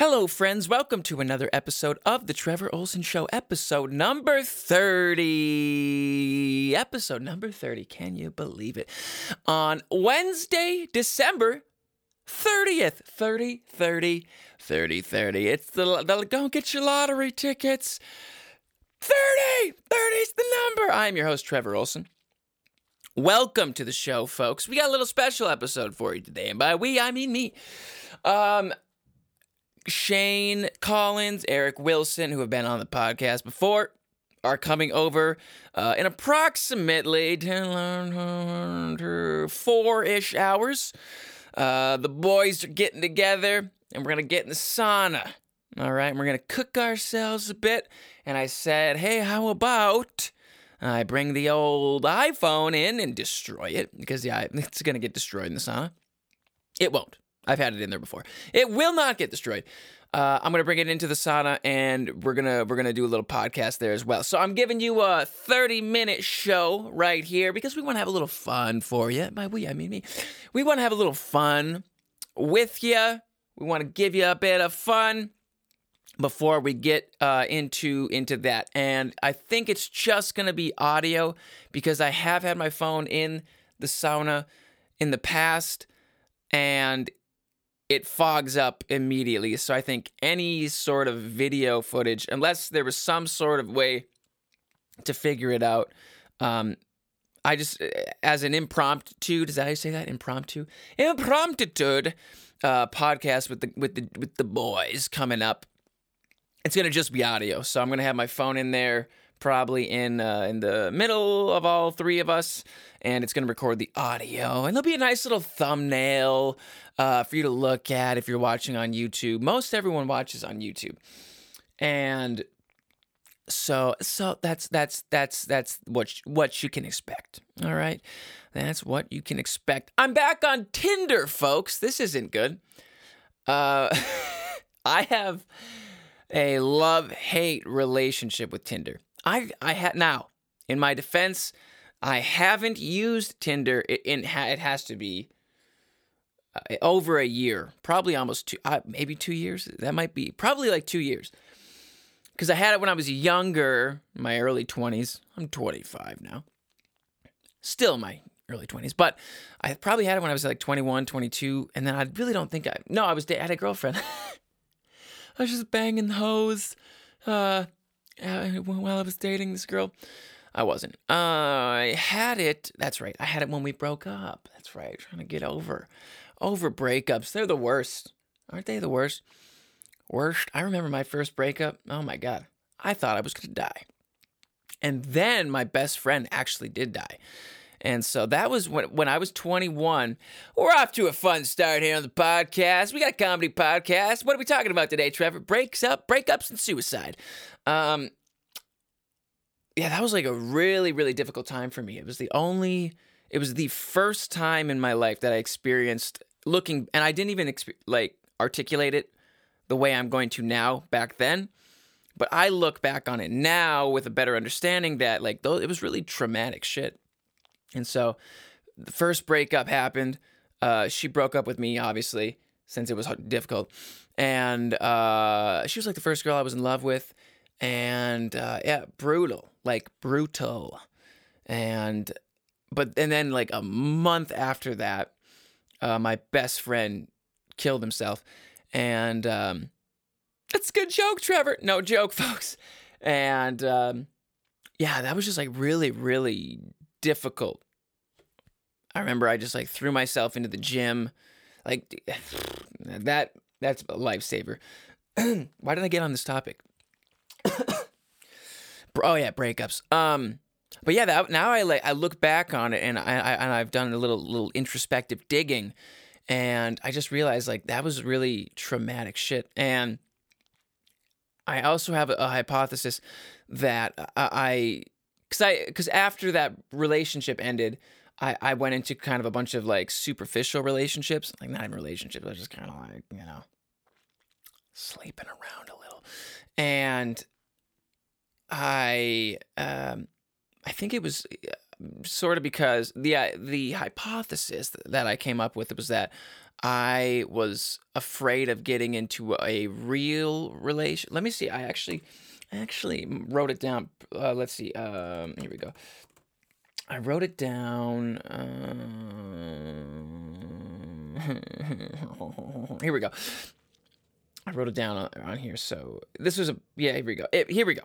Hello, friends. Welcome to another episode of The Trevor Olson Show, episode number 30. Episode number 30. Can you believe it? On Wednesday, December 30th. 30, 30, 30, 30. It's the, the don't get your lottery tickets. 30! 30 is the number. I'm your host, Trevor Olson. Welcome to the show, folks. We got a little special episode for you today. And by we, I mean me. Um, Shane Collins, Eric Wilson, who have been on the podcast before, are coming over uh, in approximately 10, four ish hours. Uh, the boys are getting together and we're going to get in the sauna. All right, we're going to cook ourselves a bit. And I said, hey, how about I bring the old iPhone in and destroy it? Because yeah, it's going to get destroyed in the sauna. It won't. I've had it in there before. It will not get destroyed. Uh, I'm gonna bring it into the sauna, and we're gonna we're gonna do a little podcast there as well. So I'm giving you a 30 minute show right here because we want to have a little fun for you. By we, I mean me. We want to have a little fun with you. We want to give you a bit of fun before we get uh, into into that. And I think it's just gonna be audio because I have had my phone in the sauna in the past, and it fogs up immediately. So I think any sort of video footage, unless there was some sort of way to figure it out, um, I just as an impromptu. Does that how you say that? Impromptu, impromptu uh, podcast with the with the with the boys coming up. It's gonna just be audio, so I'm gonna have my phone in there, probably in uh, in the middle of all three of us, and it's gonna record the audio, and there'll be a nice little thumbnail uh, for you to look at if you're watching on YouTube. Most everyone watches on YouTube, and so so that's that's that's that's what what you can expect. All right, that's what you can expect. I'm back on Tinder, folks. This isn't good. Uh, I have a love hate relationship with Tinder. I I had now in my defense, I haven't used Tinder. It, it, has to be uh, over a year, probably almost two, uh, maybe two years. That might be probably like two years. Because I had it when I was younger, my early 20s. I'm 25 now. Still my early 20s, but I probably had it when I was like 21, 22. And then I really don't think I, no, I was, I had a girlfriend. I was just banging hoes uh, uh, while I was dating this girl. I wasn't. Uh, I had it. That's right. I had it when we broke up. That's right. Trying to get over over breakups. They're the worst. Aren't they the worst? Worst. I remember my first breakup. Oh my God. I thought I was to die. And then my best friend actually did die. And so that was when, when I was 21. We're off to a fun start here on the podcast. We got a comedy podcast. What are we talking about today, Trevor? Breaks up, breakups, and suicide. Um, yeah, that was like a really, really difficult time for me. It was the only, it was the first time in my life that I experienced looking, and I didn't even exp- like articulate it the way I'm going to now back then. But I look back on it now with a better understanding that like though it was really traumatic shit. And so the first breakup happened. Uh, she broke up with me, obviously, since it was difficult. And uh, she was like the first girl I was in love with. And uh, yeah, brutal, like brutal. And, but, and then like a month after that, uh, my best friend killed himself. And um, that's a good joke, Trevor. No joke, folks. And um, yeah, that was just like really, really difficult. I remember I just like threw myself into the gym. Like that that's a lifesaver. Why did I get on this topic? oh yeah, breakups. Um but yeah, that, now I like I look back on it and I, I and I've done a little little introspective digging, and I just realized like that was really traumatic shit. And I also have a, a hypothesis that I because I because after that relationship ended, I I went into kind of a bunch of like superficial relationships, like not even relationships, I was just kind of like you know sleeping around a little, and I um I think it was uh, sort of because the uh, the hypothesis that I came up with was that I was afraid of getting into a real relation. Let me see. I actually, Actually wrote it down. Uh, let's see. Um, here we go. I wrote it down. Uh, here we go. I wrote it down on, on, here. So this was a yeah. Here we go. It, here we go.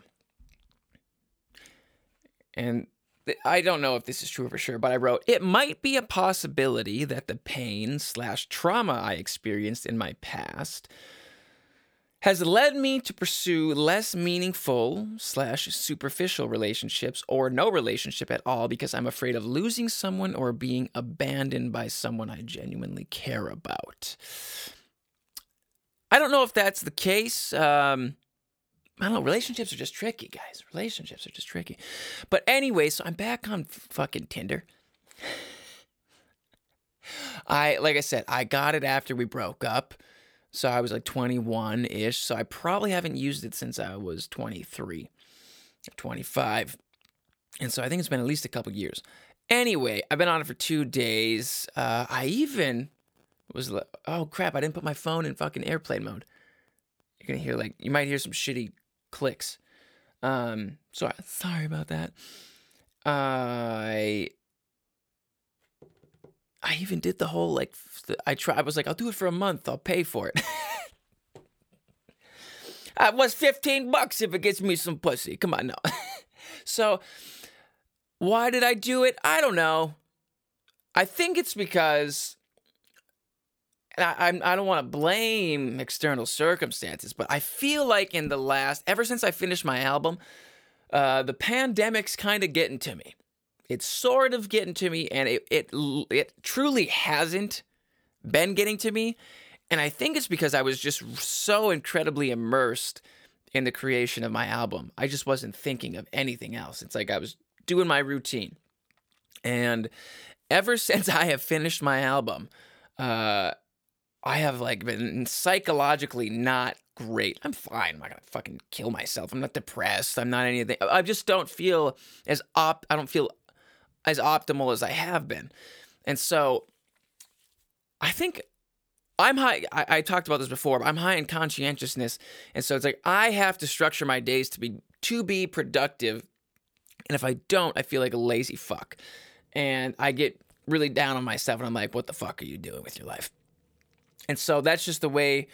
And I don't know if this is true for sure, but I wrote, it might be a possibility that the pain slash trauma I experienced in my past has led me to pursue less meaningful slash superficial relationships or no relationship at all because I'm afraid of losing someone or being abandoned by someone I genuinely care about. I don't know if that's the case. Um, I don't know. Relationships are just tricky, guys. Relationships are just tricky. But anyway, so I'm back on fucking Tinder. I, like I said, I got it after we broke up. So I was like 21 ish. So I probably haven't used it since I was 23 25. And so I think it's been at least a couple years. Anyway, I've been on it for two days. Uh, I even was like, oh crap, I didn't put my phone in fucking airplane mode. You're gonna hear like, you might hear some shitty clicks. Um, so sorry about that. I I even did the whole like I try. I was like, I'll do it for a month. I'll pay for it. It was fifteen bucks if it gets me some pussy. Come on, no. so why did I do it? I don't know. I think it's because I, I'm, I don't want to blame external circumstances, but I feel like in the last, ever since I finished my album, uh, the pandemic's kind of getting to me. It's sort of getting to me, and it, it it truly hasn't been getting to me. And I think it's because I was just so incredibly immersed in the creation of my album. I just wasn't thinking of anything else. It's like I was doing my routine. And ever since I have finished my album, uh, I have like been psychologically not great. I'm fine. I'm not gonna fucking kill myself. I'm not depressed. I'm not anything. I just don't feel as op. I don't feel as optimal as I have been, and so I think I'm high. I, I talked about this before. I'm high in conscientiousness, and so it's like I have to structure my days to be to be productive, and if I don't, I feel like a lazy fuck, and I get really down on myself, and I'm like, what the fuck are you doing with your life? And so that's just the way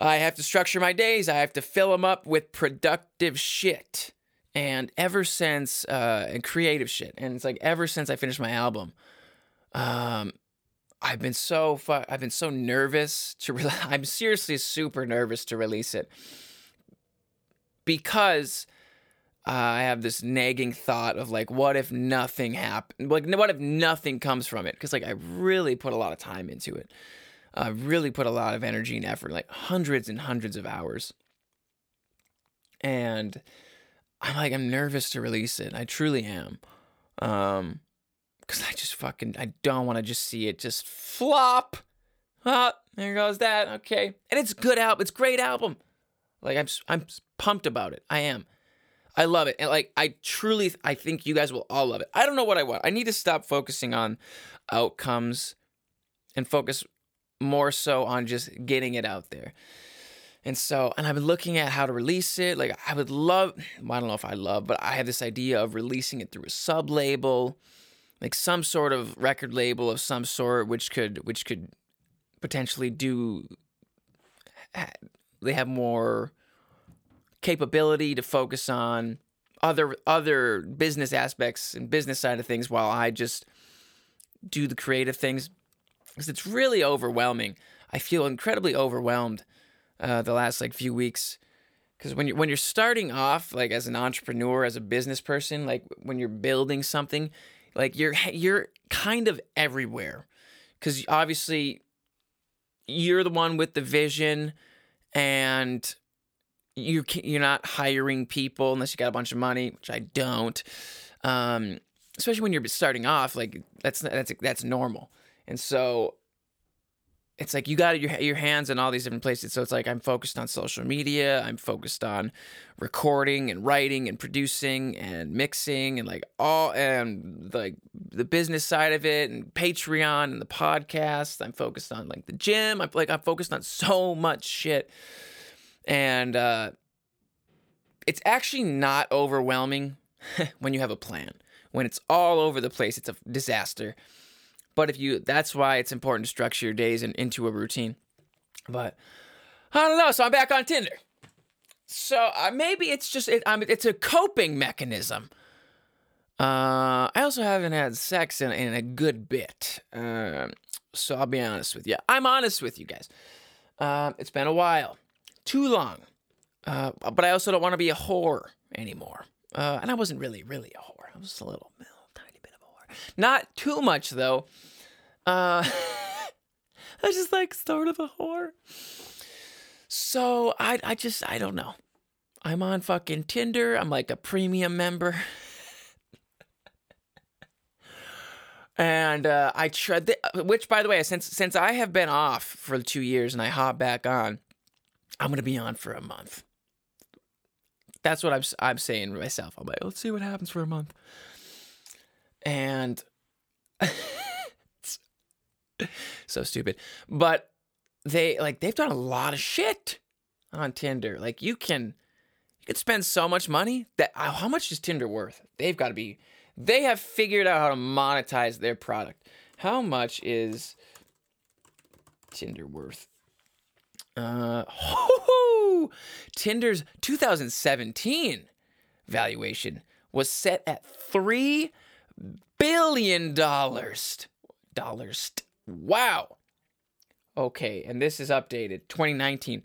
I have to structure my days. I have to fill them up with productive shit. And ever since, uh, and creative shit. And it's like ever since I finished my album, um, I've been so fu- I've been so nervous to. Re- I'm seriously super nervous to release it because uh, I have this nagging thought of like, what if nothing happened? Like, what if nothing comes from it? Because like I really put a lot of time into it uh, really put a lot of energy and effort, like hundreds and hundreds of hours. And I'm like, I'm nervous to release it. I truly am. Um, cause I just fucking, I don't want to just see it just flop. Ah, there goes that. Okay. And it's good album. It's great album. Like I'm, I'm pumped about it. I am. I love it. And like I truly I think you guys will all love it. I don't know what I want. I need to stop focusing on outcomes and focus more so on just getting it out there. And so, and I've been looking at how to release it. Like, I would love, well, I don't know if I love, but I have this idea of releasing it through a sub label, like some sort of record label of some sort, which could, which could potentially do, they have more capability to focus on other other business aspects and business side of things while I just do the creative things because it's really overwhelming. I feel incredibly overwhelmed uh, the last like few weeks because when you're when you're starting off like as an entrepreneur, as a business person, like when you're building something, like you're you're kind of everywhere because obviously you're the one with the vision and you you're not hiring people unless you got a bunch of money, which I don't. Um, especially when you're starting off, like that's that's that's normal. And so it's like you got your your hands in all these different places. So it's like I'm focused on social media, I'm focused on recording and writing and producing and mixing and like all and like the business side of it and Patreon and the podcast. I'm focused on like the gym. I'm like I'm focused on so much shit. And uh it's actually not overwhelming when you have a plan. When it's all over the place, it's a disaster. But if you, that's why it's important to structure your days and into a routine. But I don't know. So I'm back on Tinder. So uh, maybe it's just it, um, it's a coping mechanism. Uh, I also haven't had sex in, in a good bit. Uh, so I'll be honest with you. I'm honest with you guys. Uh, it's been a while, too long. Uh, but I also don't want to be a whore anymore. Uh, and I wasn't really, really a whore. I was a little, little tiny bit of a whore. Not too much though. Uh, I just like sort of a whore. So I, I just, I don't know. I'm on fucking Tinder. I'm like a premium member. and uh, I tried, th- which by the way, since since I have been off for two years and I hop back on, I'm gonna be on for a month. That's what I'm I'm saying to myself. I'm like, let's see what happens for a month. And so stupid. But they like they've done a lot of shit on Tinder. Like you can you could spend so much money that uh, how much is Tinder worth? They've got to be they have figured out how to monetize their product. How much is Tinder worth? Uh Tinder's 2017 valuation was set at 3 billion dollars. Dollars. Wow. Okay, and this is updated 2019.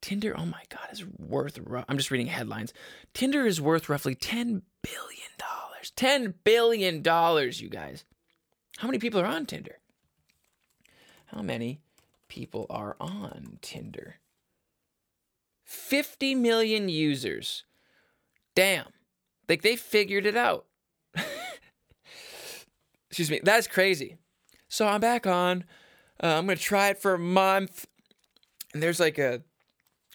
Tinder, oh my God, is worth, I'm just reading headlines. Tinder is worth roughly $10 billion. $10 billion, you guys. How many people are on Tinder? How many people are on Tinder? 50 million users. Damn. Like they figured it out. Excuse me. That's crazy. So I'm back on. Uh, I'm gonna try it for a month. And there's like a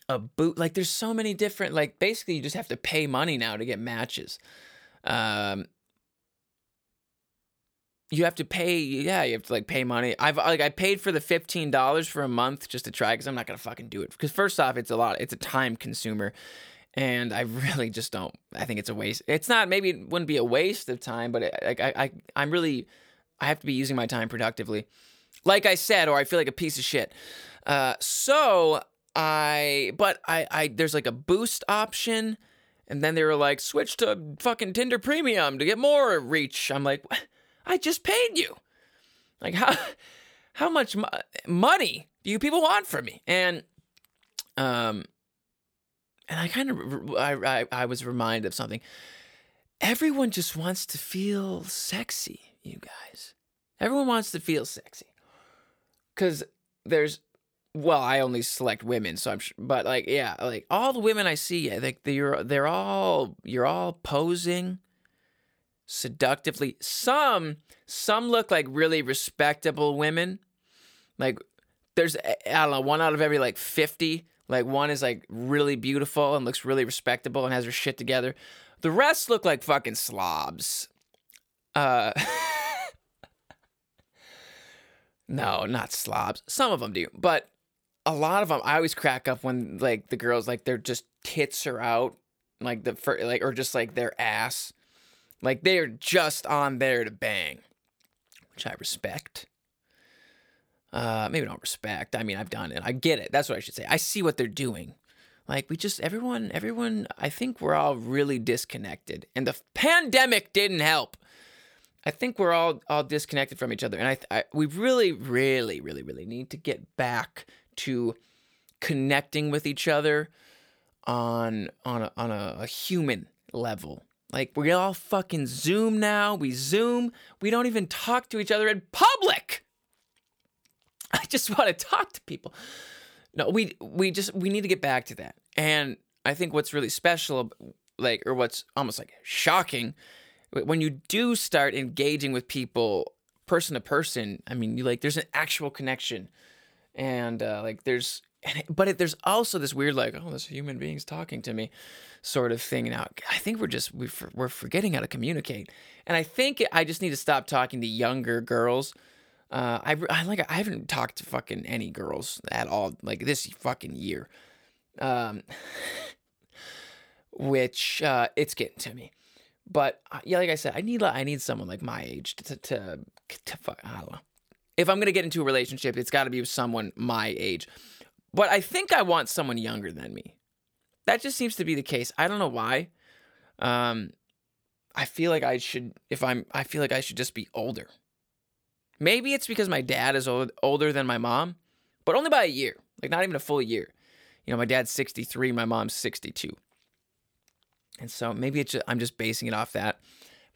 a boot. Like there's so many different. Like basically, you just have to pay money now to get matches. Um, you have to pay. Yeah, you have to like pay money. I've like I paid for the fifteen dollars for a month just to try because I'm not gonna fucking do it. Because first off, it's a lot. It's a time consumer. And I really just don't. I think it's a waste. It's not. Maybe it wouldn't be a waste of time, but like I, I, I'm really I have to be using my time productively. Like I said, or I feel like a piece of shit. Uh, so I, but I, I, there's like a boost option, and then they were like, switch to fucking Tinder Premium to get more reach. I'm like, I just paid you. Like how, how much mo- money do you people want from me? And, um, and I kind of, I, I, I was reminded of something. Everyone just wants to feel sexy you guys. Everyone wants to feel sexy. Cuz there's well, I only select women, so I'm sure, but like yeah, like all the women I see, I think they're they're all you're all posing seductively. Some some look like really respectable women. Like there's eh, I don't know, one out of every like 50, like one is like really beautiful and looks really respectable and has her shit together. The rest look like fucking slobs. Uh No, not slobs. Some of them do, but a lot of them. I always crack up when like the girls like their just tits are out, like the for, like or just like their ass, like they are just on there to bang, which I respect. Uh, maybe don't respect. I mean, I've done it. I get it. That's what I should say. I see what they're doing. Like we just everyone, everyone. I think we're all really disconnected, and the pandemic didn't help. I think we're all all disconnected from each other, and I, I we really, really, really, really need to get back to connecting with each other on on a, on a, a human level. Like we all fucking Zoom now. We Zoom. We don't even talk to each other in public. I just want to talk to people. No, we we just we need to get back to that. And I think what's really special, like, or what's almost like shocking, when you do start engaging with people person to person, I mean, you like there's an actual connection. and uh, like there's but it, there's also this weird like oh this human being's talking to me sort of thing now i think we're just we we're forgetting how to communicate and i think i just need to stop talking to younger girls uh, I, I like I haven't talked to fucking any girls at all like this fucking year, um, which uh, it's getting to me. But uh, yeah, like I said, I need I need someone like my age to to, to fuck, I don't know. If I'm gonna get into a relationship, it's got to be with someone my age. But I think I want someone younger than me. That just seems to be the case. I don't know why. Um, I feel like I should if I'm I feel like I should just be older. Maybe it's because my dad is old, older than my mom, but only by a year, like not even a full year. You know, my dad's 63, my mom's 62. And so maybe it's just, I'm just basing it off that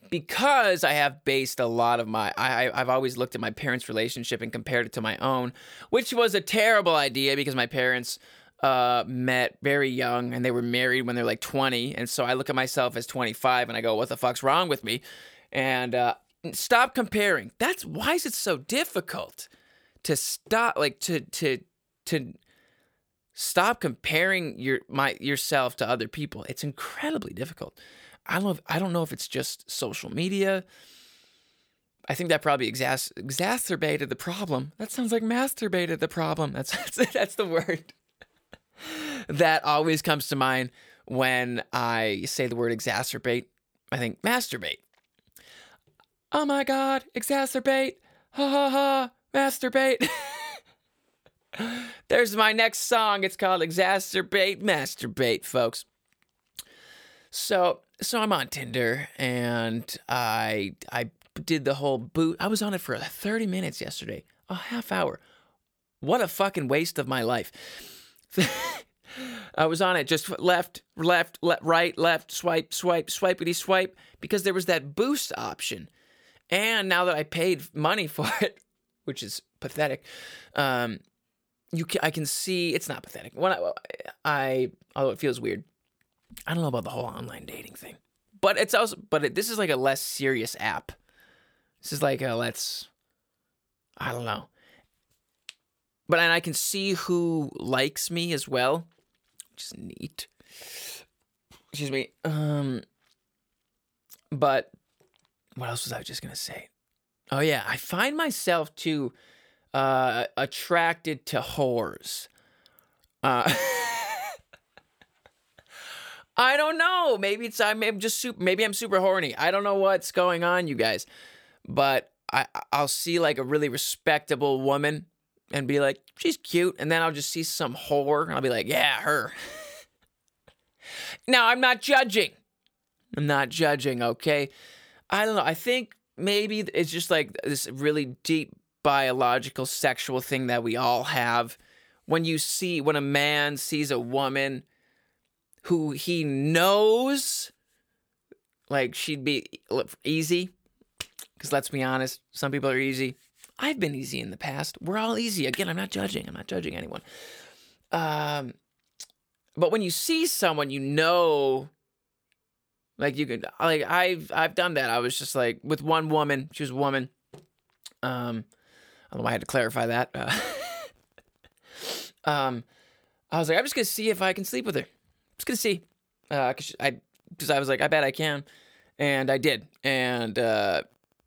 because I have based a lot of my I I've always looked at my parents' relationship and compared it to my own, which was a terrible idea because my parents uh, met very young and they were married when they're like 20, and so I look at myself as 25 and I go, what the fuck's wrong with me? And uh, stop comparing. That's why is it so difficult to stop like to to to stop comparing your my yourself to other people. It's incredibly difficult. I don't know if, I don't know if it's just social media. I think that probably exas- exacerbated the problem. That sounds like masturbated the problem. That's that's, that's the word that always comes to mind when I say the word exacerbate. I think masturbate oh my god, exacerbate, ha ha ha, masturbate. There's my next song. It's called Exacerbate Masturbate, folks. So, so I'm on Tinder and I I did the whole boot. I was on it for 30 minutes yesterday, a half hour. What a fucking waste of my life. I was on it just left, left, left, right, left, swipe, swipe, swipey swipe because there was that boost option. And now that I paid money for it, which is pathetic, um, you can, I can see it's not pathetic. When I, I although it feels weird, I don't know about the whole online dating thing, but it's also but it, this is like a less serious app. This is like a let's, I don't know, but and I can see who likes me as well, which is neat. Excuse me. Um, but what else was I just gonna say? Oh yeah, I find myself too uh, attracted to whores. Uh, I don't know. Maybe it's I'm, just super. Maybe I'm super horny. I don't know what's going on, you guys. But I I'll see like a really respectable woman and be like, she's cute, and then I'll just see some whore and I'll be like, yeah, her. now I'm not judging. I'm not judging. Okay. I don't know. I think maybe it's just like this really deep biological sexual thing that we all have. When you see, when a man sees a woman who he knows, like she'd be easy, because let's be honest, some people are easy. I've been easy in the past. We're all easy. Again, I'm not judging. I'm not judging anyone. Um, but when you see someone you know like you could like I've I've done that. I was just like with one woman. She was a woman. Um, I don't know why I had to clarify that. Uh, um, I was like, I'm just gonna see if I can sleep with her. I'm just gonna see. Uh, cause I, cause I was like, I bet I can, and I did. And uh,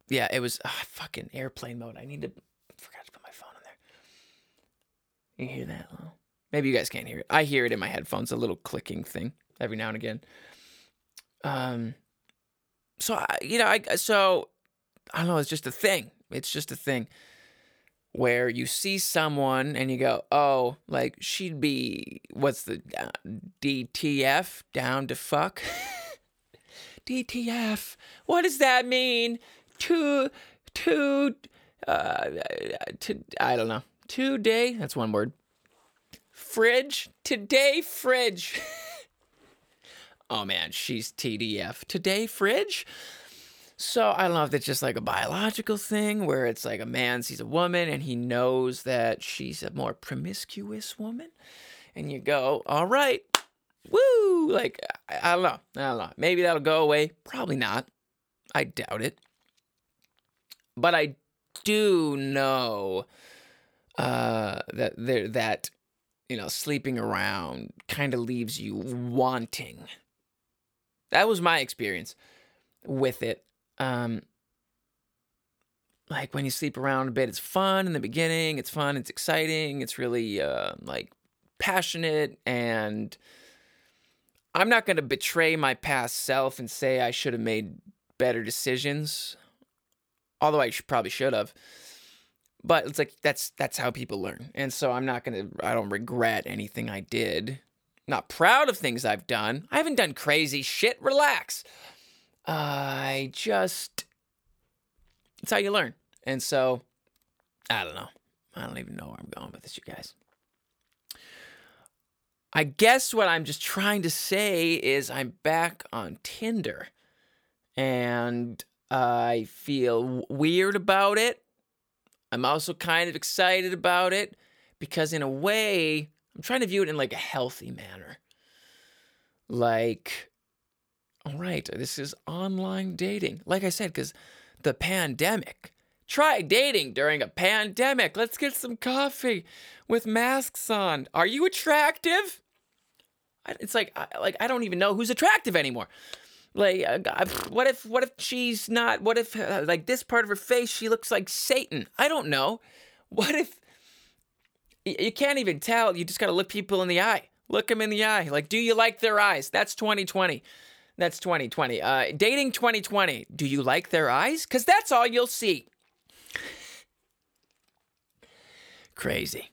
yeah, it was uh, fucking airplane mode. I need to forgot to put my phone in there. You hear that? Oh, maybe you guys can't hear it. I hear it in my headphones. A little clicking thing every now and again. Um, so I, you know, I so I don't know. It's just a thing. It's just a thing where you see someone and you go, oh, like she'd be what's the uh, DTF down to fuck. DTF. What does that mean? To to uh to I don't know. Today. That's one word. Fridge. Today fridge. oh man, she's TDF. Today, fridge? So I if it's just like a biological thing where it's like a man sees a woman and he knows that she's a more promiscuous woman. And you go, all right, woo! Like, I, I don't know. I don't know. Maybe that'll go away. Probably not. I doubt it. But I do know uh, that there that you know sleeping around kind of leaves you wanting. That was my experience with it. Um, like when you sleep around a bit, it's fun in the beginning. It's fun. It's exciting. It's really uh, like passionate and I'm not going to betray my past self and say I should have made better decisions, although I should, probably should have. But it's like that's that's how people learn, and so I'm not gonna. I don't regret anything I did. Not proud of things I've done. I haven't done crazy shit. Relax. I just. It's how you learn, and so I don't know. I don't even know where I'm going with this, you guys. I guess what I'm just trying to say is I'm back on Tinder and I feel weird about it. I'm also kind of excited about it because, in a way, I'm trying to view it in like a healthy manner. Like, all right, this is online dating. Like I said, because the pandemic. Try dating during a pandemic. Let's get some coffee with masks on. Are you attractive? It's like I, like I don't even know who's attractive anymore. Like, uh, what if what if she's not? What if uh, like this part of her face she looks like Satan? I don't know. What if you can't even tell? You just got to look people in the eye. Look them in the eye. Like, do you like their eyes? That's 2020. That's 2020. Uh, dating 2020. Do you like their eyes? Because that's all you'll see. Crazy.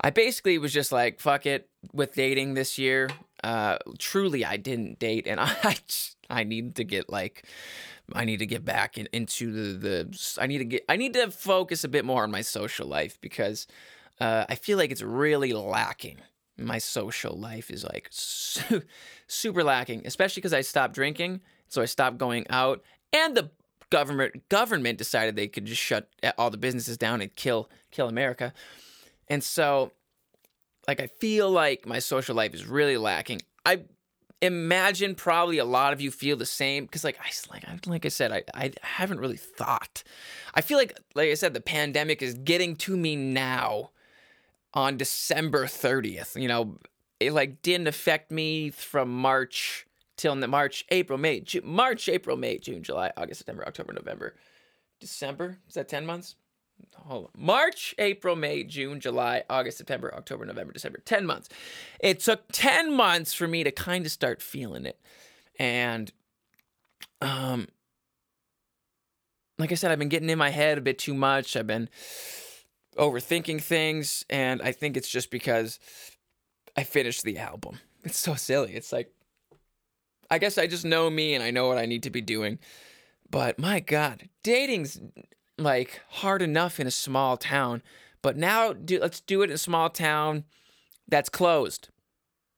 I basically was just like, fuck it with dating this year. Uh, truly, I didn't date, and I I need to get like I need to get back in, into the the I need to get I need to focus a bit more on my social life because uh, I feel like it's really lacking. My social life is like su- super lacking, especially because I stopped drinking, so I stopped going out, and the government government decided they could just shut all the businesses down and kill kill America. And so, like, I feel like my social life is really lacking. I imagine probably a lot of you feel the same because, like, I like like I said, I I haven't really thought. I feel like, like I said, the pandemic is getting to me now on December 30th. You know, it like didn't affect me from March till March, April, May, June, March, April, May, June, July, August, September, October, November, December. Is that 10 months? hold on. March, April, May, June, July, August, September, October, November, December. 10 months. It took 10 months for me to kind of start feeling it. And um like I said, I've been getting in my head a bit too much. I've been overthinking things, and I think it's just because I finished the album. It's so silly. It's like I guess I just know me and I know what I need to be doing. But my God, dating's like hard enough in a small town, but now do let's do it in a small town that's closed.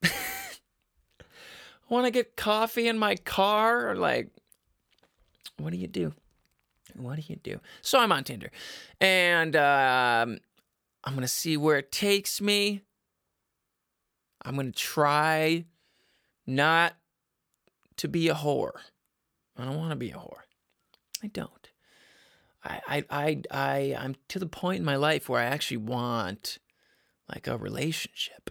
Want to get coffee in my car or like what do you do? What do you do? So I'm on Tinder. And um, I'm to see where it takes me. I'm to try not to be a whore. I don't want to be a whore. I don't. I, I, I, I'm to the point in my life where I actually want like a relationship,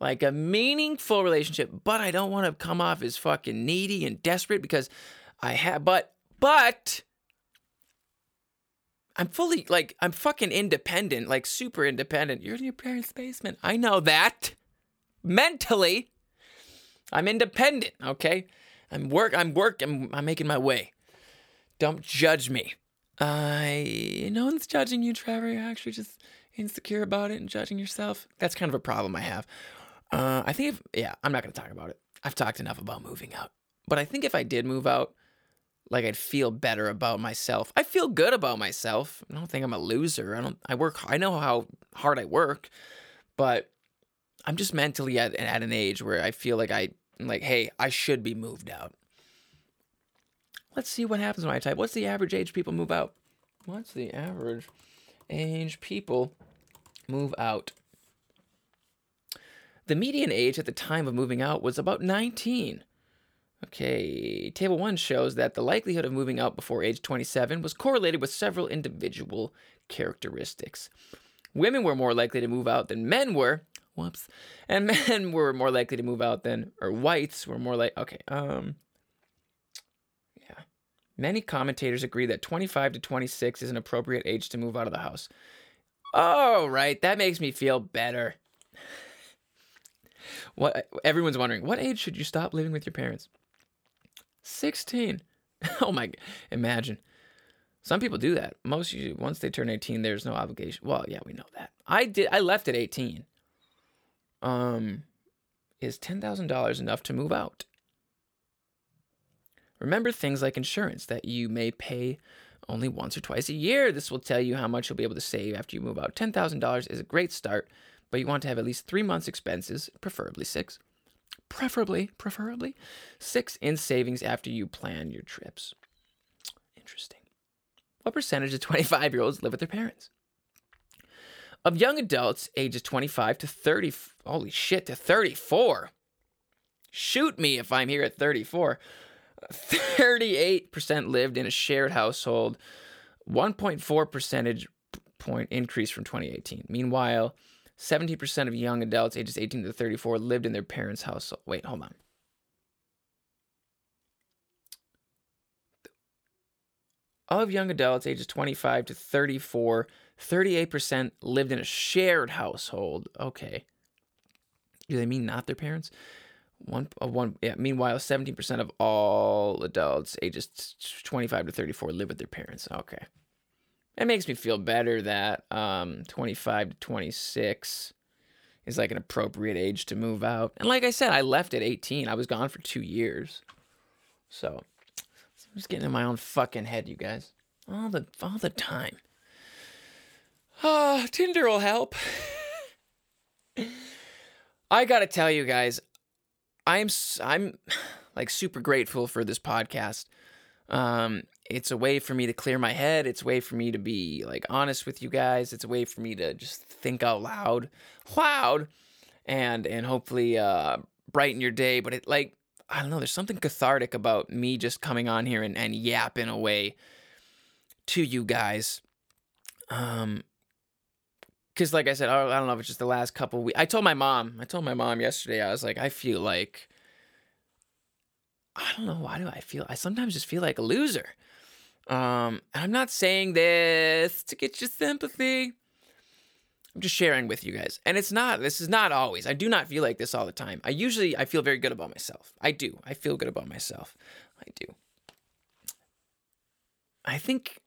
like a meaningful relationship, but I don't want to come off as fucking needy and desperate because I have, but, but I'm fully like, I'm fucking independent, like super independent. You're in your parents' basement. I know that mentally. I'm independent, okay? I'm work, I'm work, I'm, I'm making my way. Don't judge me. I no one's judging you, Trevor. You're actually just insecure about it and judging yourself. That's kind of a problem I have. Uh, I think if yeah, I'm not gonna talk about it. I've talked enough about moving out. But I think if I did move out, like I'd feel better about myself. I feel good about myself. I don't think I'm a loser. I don't I work I know how hard I work, but I'm just mentally at at an age where I feel like I like, hey, I should be moved out. Let's see what happens when I type. What's the average age people move out? What's the average age people move out? The median age at the time of moving out was about 19. Okay, table 1 shows that the likelihood of moving out before age 27 was correlated with several individual characteristics. Women were more likely to move out than men were. Whoops. And men were more likely to move out than, or whites were more like, okay, um, yeah. Many commentators agree that 25 to 26 is an appropriate age to move out of the house. Oh, right. That makes me feel better. What everyone's wondering, what age should you stop living with your parents? 16. oh my imagine. Some people do that. Most you once they turn 18, there's no obligation. Well, yeah, we know that. I did I left at 18. Um is $10,000 enough to move out? Remember things like insurance that you may pay only once or twice a year. This will tell you how much you'll be able to save after you move out. $10,000 is a great start, but you want to have at least three months' expenses, preferably six. Preferably, preferably six in savings after you plan your trips. Interesting. What percentage of 25 year olds live with their parents? Of young adults ages 25 to 30, holy shit, to 34. Shoot me if I'm here at 34. 38% lived in a shared household, 1.4 percentage point increase from 2018. Meanwhile, 70% of young adults ages 18 to 34 lived in their parents' household. Wait, hold on. Of young adults ages 25 to 34, 38% lived in a shared household. Okay. Do they mean not their parents? One, uh, one, yeah. Meanwhile, 17% of all adults ages 25 to 34 live with their parents. Okay. It makes me feel better that um, 25 to 26 is like an appropriate age to move out. And like I said, I left at 18. I was gone for two years. So I'm just getting in my own fucking head, you guys. All the all the time. Ah, uh, Tinder will help. I gotta tell you guys, I'm I'm like super grateful for this podcast. Um, it's a way for me to clear my head. It's a way for me to be like honest with you guys. It's a way for me to just think out loud, loud, and and hopefully uh, brighten your day. But it like I don't know. There's something cathartic about me just coming on here and and yapping away to you guys. Um, because like I said, I don't know if it's just the last couple weeks. I told my mom. I told my mom yesterday. I was like, I feel like. I don't know why do I feel I sometimes just feel like a loser. Um, and I'm not saying this to get your sympathy. I'm just sharing with you guys. And it's not this is not always. I do not feel like this all the time. I usually I feel very good about myself. I do. I feel good about myself. I do. I think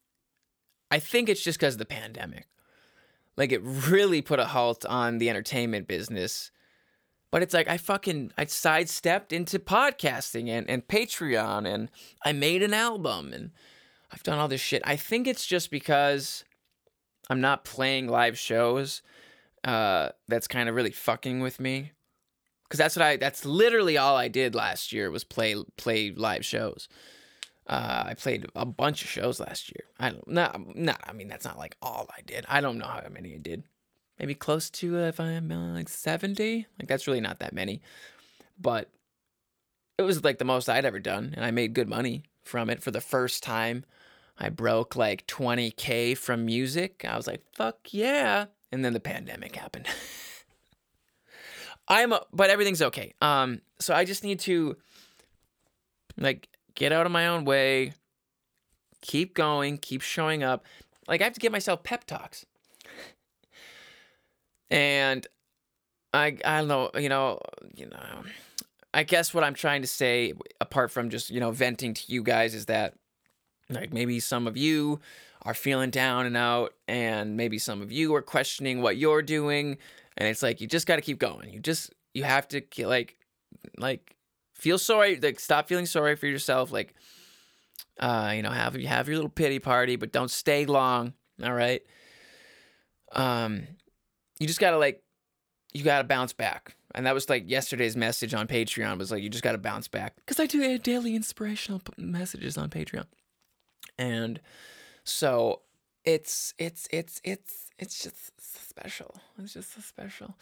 I think it's just because of the pandemic. Like it really put a halt on the entertainment business. But it's like I fucking I sidestepped into podcasting and, and Patreon and I made an album and I've done all this shit. I think it's just because I'm not playing live shows. Uh, that's kind of really fucking with me. Cause that's what I that's literally all I did last year was play play live shows. Uh, I played a bunch of shows last year. I don't not not. I mean, that's not like all I did. I don't know how many I did. Maybe close to uh, if I'm uh, like seventy. Like that's really not that many, but it was like the most I'd ever done, and I made good money from it for the first time. I broke like 20k from music. I was like, "Fuck yeah!" And then the pandemic happened. I'm, a, but everything's okay. Um, so I just need to like get out of my own way, keep going, keep showing up. Like I have to give myself pep talks. And I I don't know, you know, you know, I guess what I'm trying to say apart from just, you know, venting to you guys is that like maybe some of you are feeling down and out and maybe some of you are questioning what you're doing and it's like you just got to keep going. You just you have to like like feel sorry like stop feeling sorry for yourself. Like uh you know have you have your little pity party but don't stay long all right? Um you just gotta like you gotta bounce back. And that was like yesterday's message on patreon was like you just gotta bounce back. Because i do daily inspirational messages on patreon and so it's it's it's it's it's just special it's just so special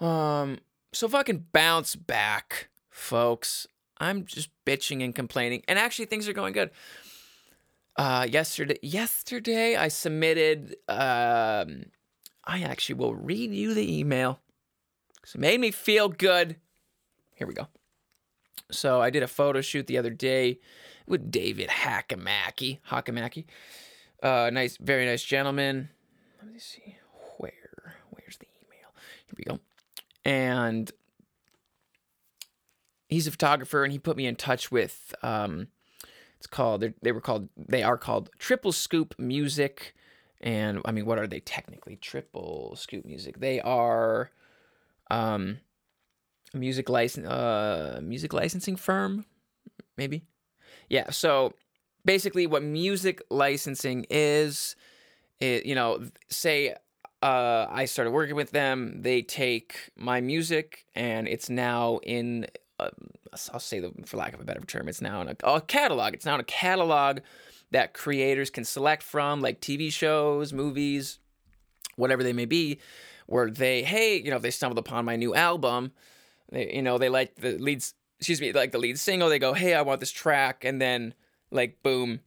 um so fucking bounce back folks. I'm just bitching and complaining, and actually things are going good. Uh, yesterday, yesterday I submitted. Um, I actually will read you the email. It made me feel good. Here we go. So I did a photo shoot the other day with David Hackamaki. Hackamaki. Uh, nice, very nice gentleman. Let me see. Where? Where's the email? Here we go. And he's a photographer, and he put me in touch with. Um, it's called. They were called. They are called Triple Scoop Music. And I mean, what are they technically? Triple Scoop Music. They are. Um, music license uh music licensing firm maybe yeah so basically what music licensing is it you know say uh i started working with them they take my music and it's now in uh, i'll say the for lack of a better term it's now in a, a catalog. It's now in a catalog that creators can select from like tv shows movies whatever they may be where they hey you know if they stumbled upon my new album. They, you know, they like the leads, excuse me, like the lead single. They go, hey, I want this track. And then, like, boom,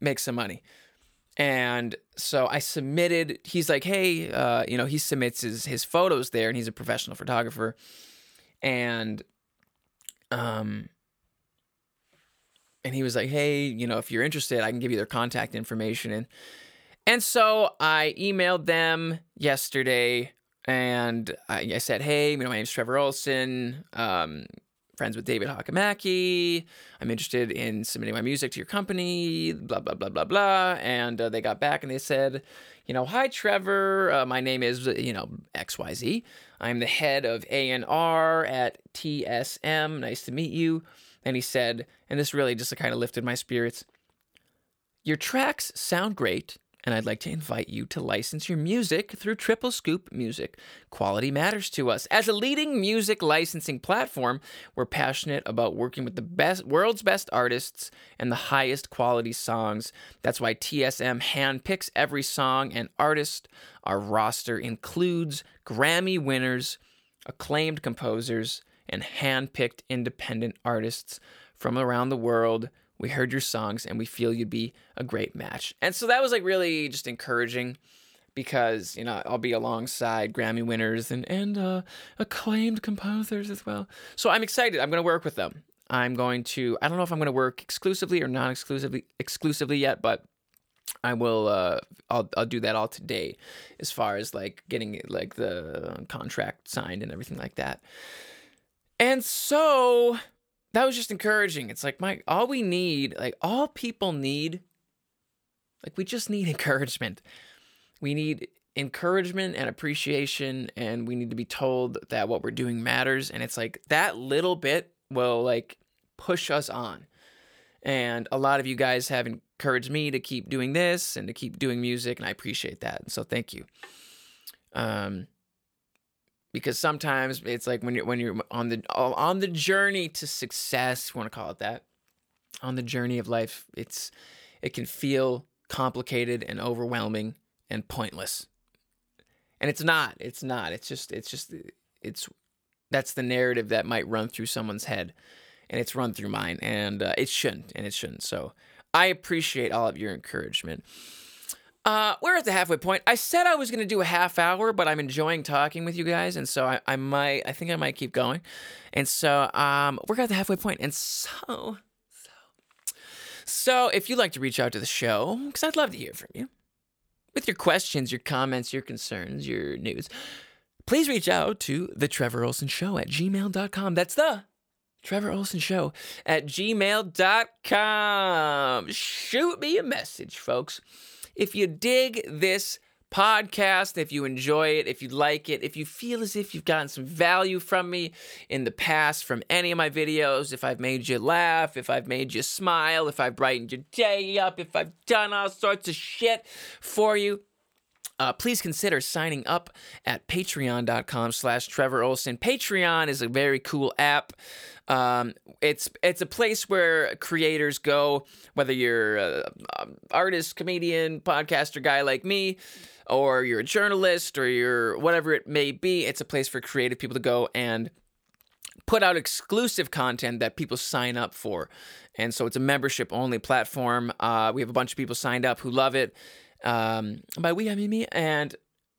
make some money. And so I submitted, he's like, hey, uh, you know, he submits his, his photos there and he's a professional photographer. And, um, and he was like, hey, you know, if you're interested, I can give you their contact information. And, and so I emailed them yesterday and I, I, said, "Hey, you know, my name's Trevor Ohlsen. Um, friends with David Hockamaki. I'm interested in submitting my music to your company. Blah blah blah blah blah." And uh, they got back and they said, "You know, hi Trevor. Uh, my name is you know X Y Z. I'm the head of A and R at TSM. Nice to meet you." And he said, and this really just kind of lifted my spirits. Your tracks sound great and I'd like to invite you to license your music through Triple Scoop Music. Quality matters to us. As a leading music licensing platform, we're passionate about working with the best world's best artists and the highest quality songs. That's why TSM handpicks every song and artist. Our roster includes Grammy winners, acclaimed composers, and handpicked independent artists from around the world we heard your songs and we feel you'd be a great match. And so that was like really just encouraging because, you know, I'll be alongside Grammy winners and, and uh, acclaimed composers as well. So I'm excited. I'm going to work with them. I'm going to, I don't know if I'm going to work exclusively or non exclusively exclusively yet, but I will uh I'll I'll do that all today as far as like getting like the contract signed and everything like that. And so that was just encouraging. It's like, Mike, all we need, like all people need, like we just need encouragement. We need encouragement and appreciation, and we need to be told that what we're doing matters. And it's like that little bit will like push us on. And a lot of you guys have encouraged me to keep doing this and to keep doing music, and I appreciate that. So thank you. Um, because sometimes it's like when you're when you're on the on the journey to success, you want to call it that, on the journey of life, it's it can feel complicated and overwhelming and pointless. And it's not. It's not. It's just it's just it's that's the narrative that might run through someone's head and it's run through mine and uh, it shouldn't and it shouldn't. So I appreciate all of your encouragement. Uh, we're at the halfway point. I said I was going to do a half hour, but I'm enjoying talking with you guys, and so I, I might, I think I might keep going. And so, um, we're at the halfway point, and so, so, so, if you'd like to reach out to the show, because I'd love to hear from you with your questions, your comments, your concerns, your news, please reach out to the Trevor Ohlsen Show at gmail.com. That's the Trevor Ohlsen Show at gmail.com. Shoot me a message, folks. If you dig this podcast, if you enjoy it, if you like it, if you feel as if you've gotten some value from me in the past from any of my videos, if I've made you laugh, if I've made you smile, if I've brightened your day up, if I've done all sorts of shit for you, uh, please consider signing up at patreon.com slash trevor ohlsen patreon is a very cool app um, it's it's a place where creators go, whether you're an artist, comedian, podcaster, guy like me, or you're a journalist, or you're whatever it may be. It's a place for creative people to go and put out exclusive content that people sign up for. And so it's a membership only platform. Uh, we have a bunch of people signed up who love it. Um, by we, I mean me. And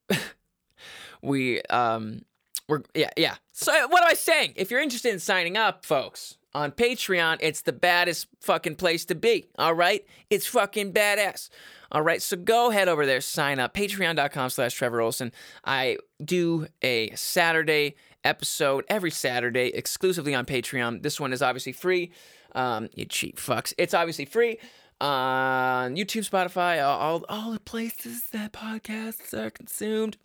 we um we're yeah yeah. So what am I saying? If you're interested in signing up, folks, on Patreon, it's the baddest fucking place to be. All right, it's fucking badass. All right, so go head over there, sign up. Patreon.com slash Trevor Ohlsen. I do a Saturday episode every Saturday exclusively on Patreon. This one is obviously free. Um, you cheap fucks. It's obviously free on YouTube, Spotify, all, all the places that podcasts are consumed.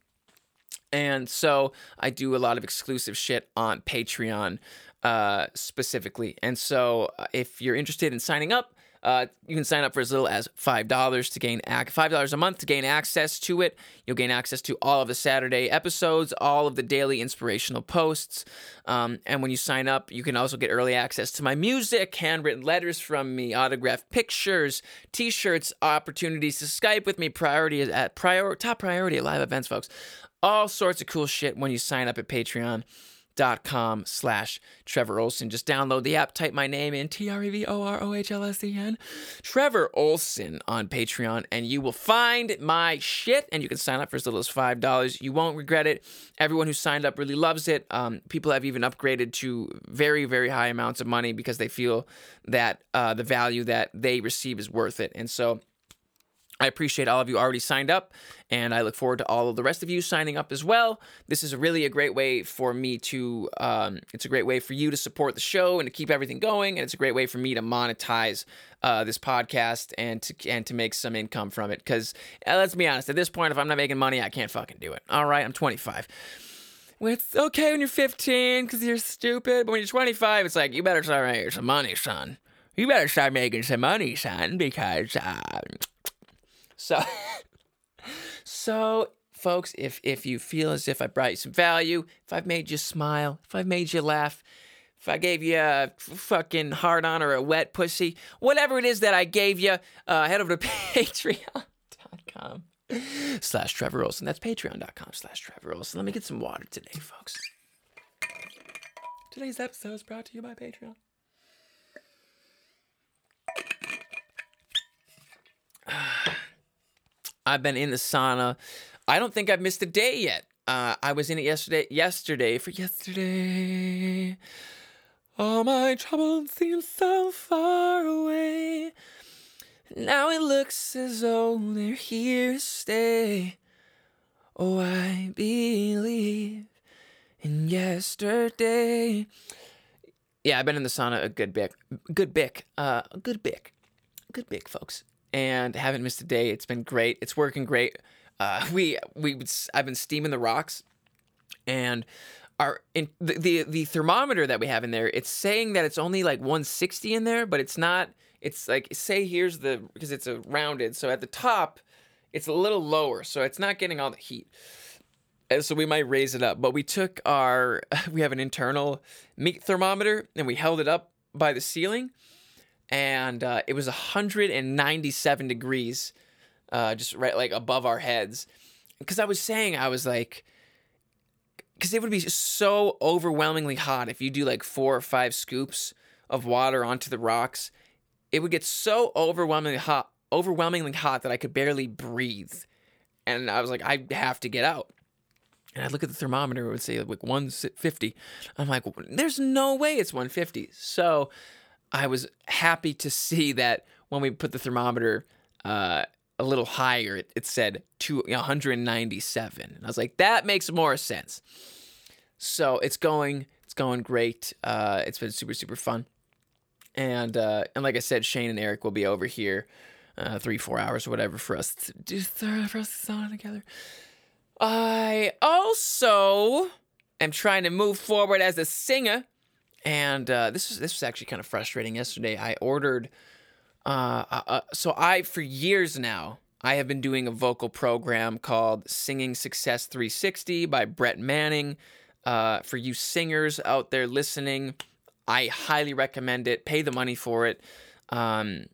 And so I do a lot of exclusive shit on Patreon uh, specifically. And so uh, if you're interested in signing up, uh, you can sign up for as little as five dollars to gain ac- five dollars a month to gain access to it. You'll gain access to all of the Saturday episodes, all of the daily inspirational posts, um, and when you sign up, you can also get early access to my music, handwritten letters from me, autographed pictures, T-shirts, opportunities to Skype with me, priority at prior top priority at live events, folks. All sorts of cool shit when you sign up at Patreon dot com slash Trevor Ohlsen. Just download the app, type my name in T R E V O R O H L S E N, Trevor Ohlsen on Patreon, and you will find my shit. And you can sign up for as little as five dollars. You won't regret it. Everyone who signed up really loves it. Um, people have even upgraded to very very high amounts of money because they feel that uh, the value that they receive is worth it. And so I appreciate all of you already signed up, and I look forward to all of the rest of you signing up as well. This is really a great way for me to, um, it's a great way for you to support the show and to keep everything going, and it's a great way for me to monetize uh, this podcast and to and to make some income from it. Because uh, let's be honest, at this point, if I'm not making money, I can't fucking do it. All right, I'm 25. Well, it's okay when you're 15 because you're stupid, but when you're 25, it's like you better start making some money, son. You better start making some money, son, because. Uh, so, so folks, if if you feel as if I brought you some value, if I've made you smile, if I've made you laugh, if I gave you a fucking hard on or a wet pussy, whatever it is that I gave you, uh, head over to patreon.com slash Trevor Ohlsen. That's patreon.com slash Trevor Ohlsen. Let me get some water today, folks. Today's episode is brought to you by Patreon. I've been in the sauna. I don't think I've missed a day yet. Uh, I was in it yesterday. Yesterday for yesterday. All my troubles seem so far away. Now it looks as though they're here to stay. Oh, I believe in yesterday. Yeah, I've been in the sauna a good bit. Good bit. Uh, a good bit. Good bit, folks and haven't missed a day. It's been great. It's working great. Uh, we we I've been steaming the rocks, and our in the, the the thermometer that we have in there. It's saying that it's only like 160 in there, but it's not. It's like say here's the because it's a rounded. So at the top, it's a little lower, so it's not getting all the heat. And so we might raise it up. But we took our we have an internal meat thermometer and we held it up by the ceiling and uh, it was 197 degrees, uh, just right like above our heads. Because I was saying, I was like, because it would be so overwhelmingly hot if you do like four or five scoops of water onto the rocks. It would get so overwhelmingly hot, overwhelmingly hot that I could barely breathe. And I was like, I have to get out. And I look at the thermometer, it would say like 150. I'm like, there's no way it's 150. So I was happy to see that when we put the thermometer uh, a little higher, it, it said to 197. And I was like, that makes more sense. So it's going, it's going great. Uh, it's been super, super fun. And uh, and like I said, Shane and Eric will be over here, uh, three, four hours or whatever for us to do for us to together. I also am trying to move forward as a singer and uh, this was this was actually kind of frustrating. Yesterday, I ordered. Uh, uh, so I for years now I have been doing a vocal program called Singing Success 360 by Brett Manning. Uh, for you singers out there listening, I highly recommend it. Pay the money for it. Um,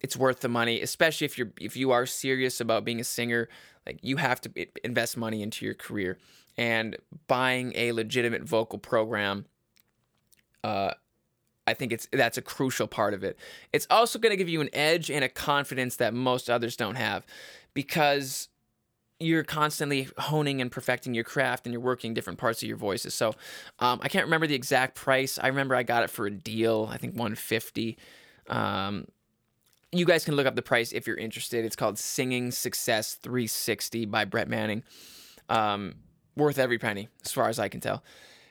it's worth the money, especially if you're if you are serious about being a singer. Like you have to invest money into your career, and buying a legitimate vocal program uh, I think it's that's a crucial part of it. It's also going to give you an edge and a confidence that most others don't have, because you're constantly honing and perfecting your craft and you're working different parts of your voices. So um, I can't remember the exact price. I remember I got it for a deal, I think 150. Um, you guys can look up the price if you're interested. It's called Singing Success 360 by Brett Manning. Um, worth every penny, as far as I can tell.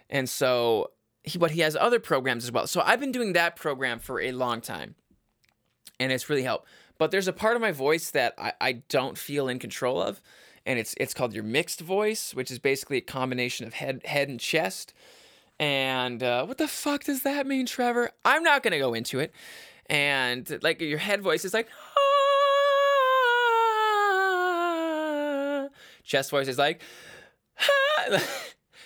And so, he, but he has other programs as well. So I've been doing that program for a long time, and it's really helped. But there's a part of my voice that I, I don't feel in control of, and it's it's called your mixed voice, which is basically a combination of head head and chest. And uh, what the fuck does that mean, Trevor? I'm not gonna go into it. And like your head voice is like, ah. chest voice is like, ah.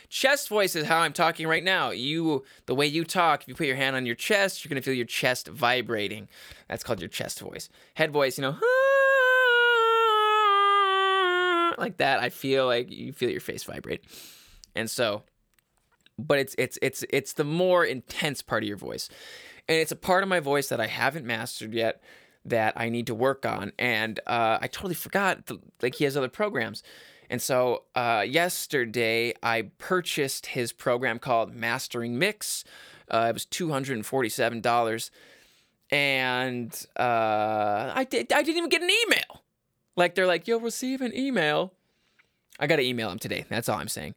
Chest voice is how I'm talking right now. You, the way you talk, if you put your hand on your chest, you're gonna feel your chest vibrating. That's called your chest voice. Head voice, you know, like that. I feel like you feel your face vibrate, and so, but it's it's it's it's the more intense part of your voice and it's a part of my voice that I haven't mastered yet that I need to work on. And uh, I totally forgot, the, like he has other programs. And so uh, yesterday I purchased his program called Mastering Mix. Uh, it was two hundred and forty-seven dollars, and uh, I did. I didn't even get an email. Like they're like, "You'll receive an email." I got to email him today. That's all I'm saying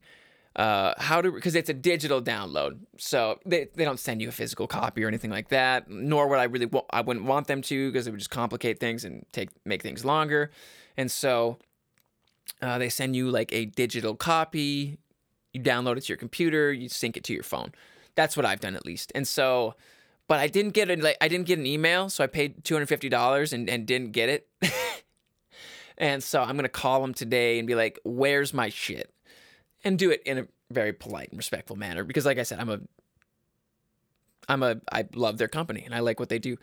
uh, how to because it's a digital download, so they, they don't send you a physical copy or anything like that. Nor would I really wa- I wouldn't want them to because it would just complicate things and take make things longer. And so uh, they send you like a digital copy. You download it to your computer. You sync it to your phone. That's what I've done at least. And so, but I didn't get it. Like I didn't get an email, so I paid two hundred fifty dollars and and didn't get it. and so I'm gonna call them today and be like, "Where's my shit?" and do it in a very polite and respectful manner because like I said I'm a I'm a I love their company and I like what they do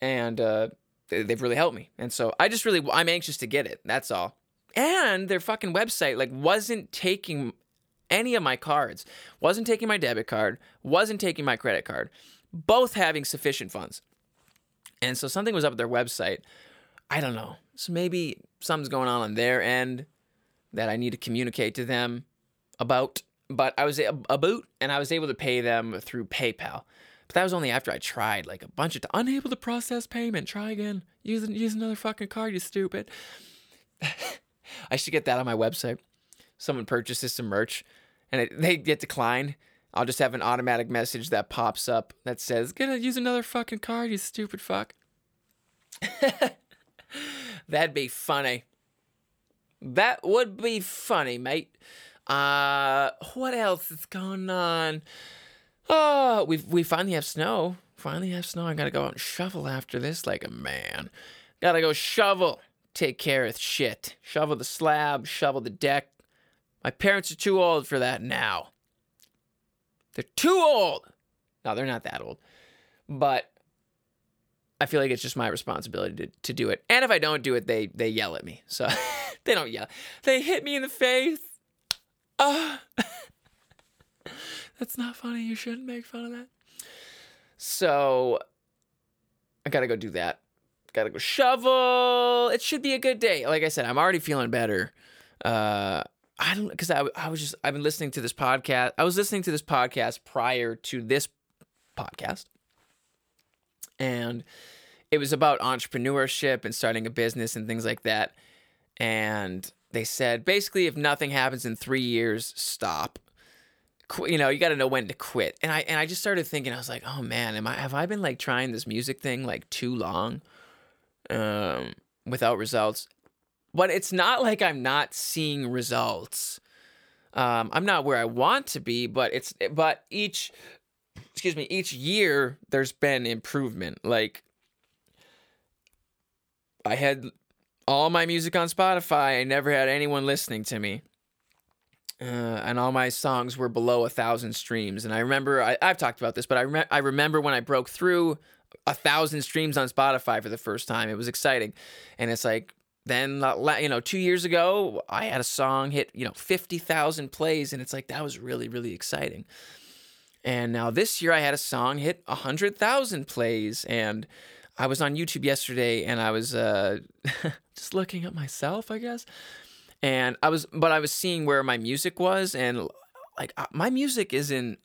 and uh they've really helped me and so I just really I'm anxious to get it that's all and their fucking website like wasn't taking any of my cards wasn't taking my debit card wasn't taking my credit card both having sufficient funds and so something was up with their website I don't know so maybe something's going on on their end that I need to communicate to them about, but I was a, boot and I was able to pay them through PayPal. But that was only after I tried like a bunch of unable to process payment. Try again. Use use another fucking card. You stupid. I should get that on my website. Someone purchases some merch, and it, they get declined. I'll just have an automatic message that pops up that says, "Gonna use another fucking card, you stupid fuck." That'd be funny. That would be funny, mate. Uh, what else is going on? Oh, we we finally have snow. Finally have snow. I gotta go out and shovel after this like a man. Gotta go shovel. Take care of shit. Shovel the slab. Shovel the deck. My parents are too old for that now. They're too old. No, they're not that old. But I feel like it's just my responsibility to, to do it. And if I don't do it, they they yell at me. So they don't yell. They hit me in the face. Ah. That's not funny. You shouldn't make fun of that. So I gotta go do that. Gotta go shovel. It should be a good day. Like I said, I'm already feeling better. Uh, I don't because I, I was just I've been listening to this podcast. I was listening to this podcast prior to this podcast, and it was about entrepreneurship and starting a business and things like that. And they said basically if nothing happens in three years, stop. Qu- you know, you got to know when to quit. And I and I just started thinking, I was like, oh man, am I have I been like trying this music thing like too long, um, without results? But it's not like I'm not seeing results. Um, I'm not where I want to be, but it's but each excuse me each year there's been improvement. Like I had all my music on Spotify. I never had anyone listening to me. Uh, and all my songs were below a thousand streams. And I remember, I, have talked about this, but I, I remember when I broke through a thousand streams on Spotify for the first time. It was exciting. And it's like, then, you know, two years ago, I had a song hit, you know, 50,000 plays. And it's like, that was really, really exciting. And now this year, I had a song hit 100,000 plays. And I was on YouTube yesterday and I was uh, just looking at myself, I guess. And I was, but I was seeing where my music was, and like uh, my music is in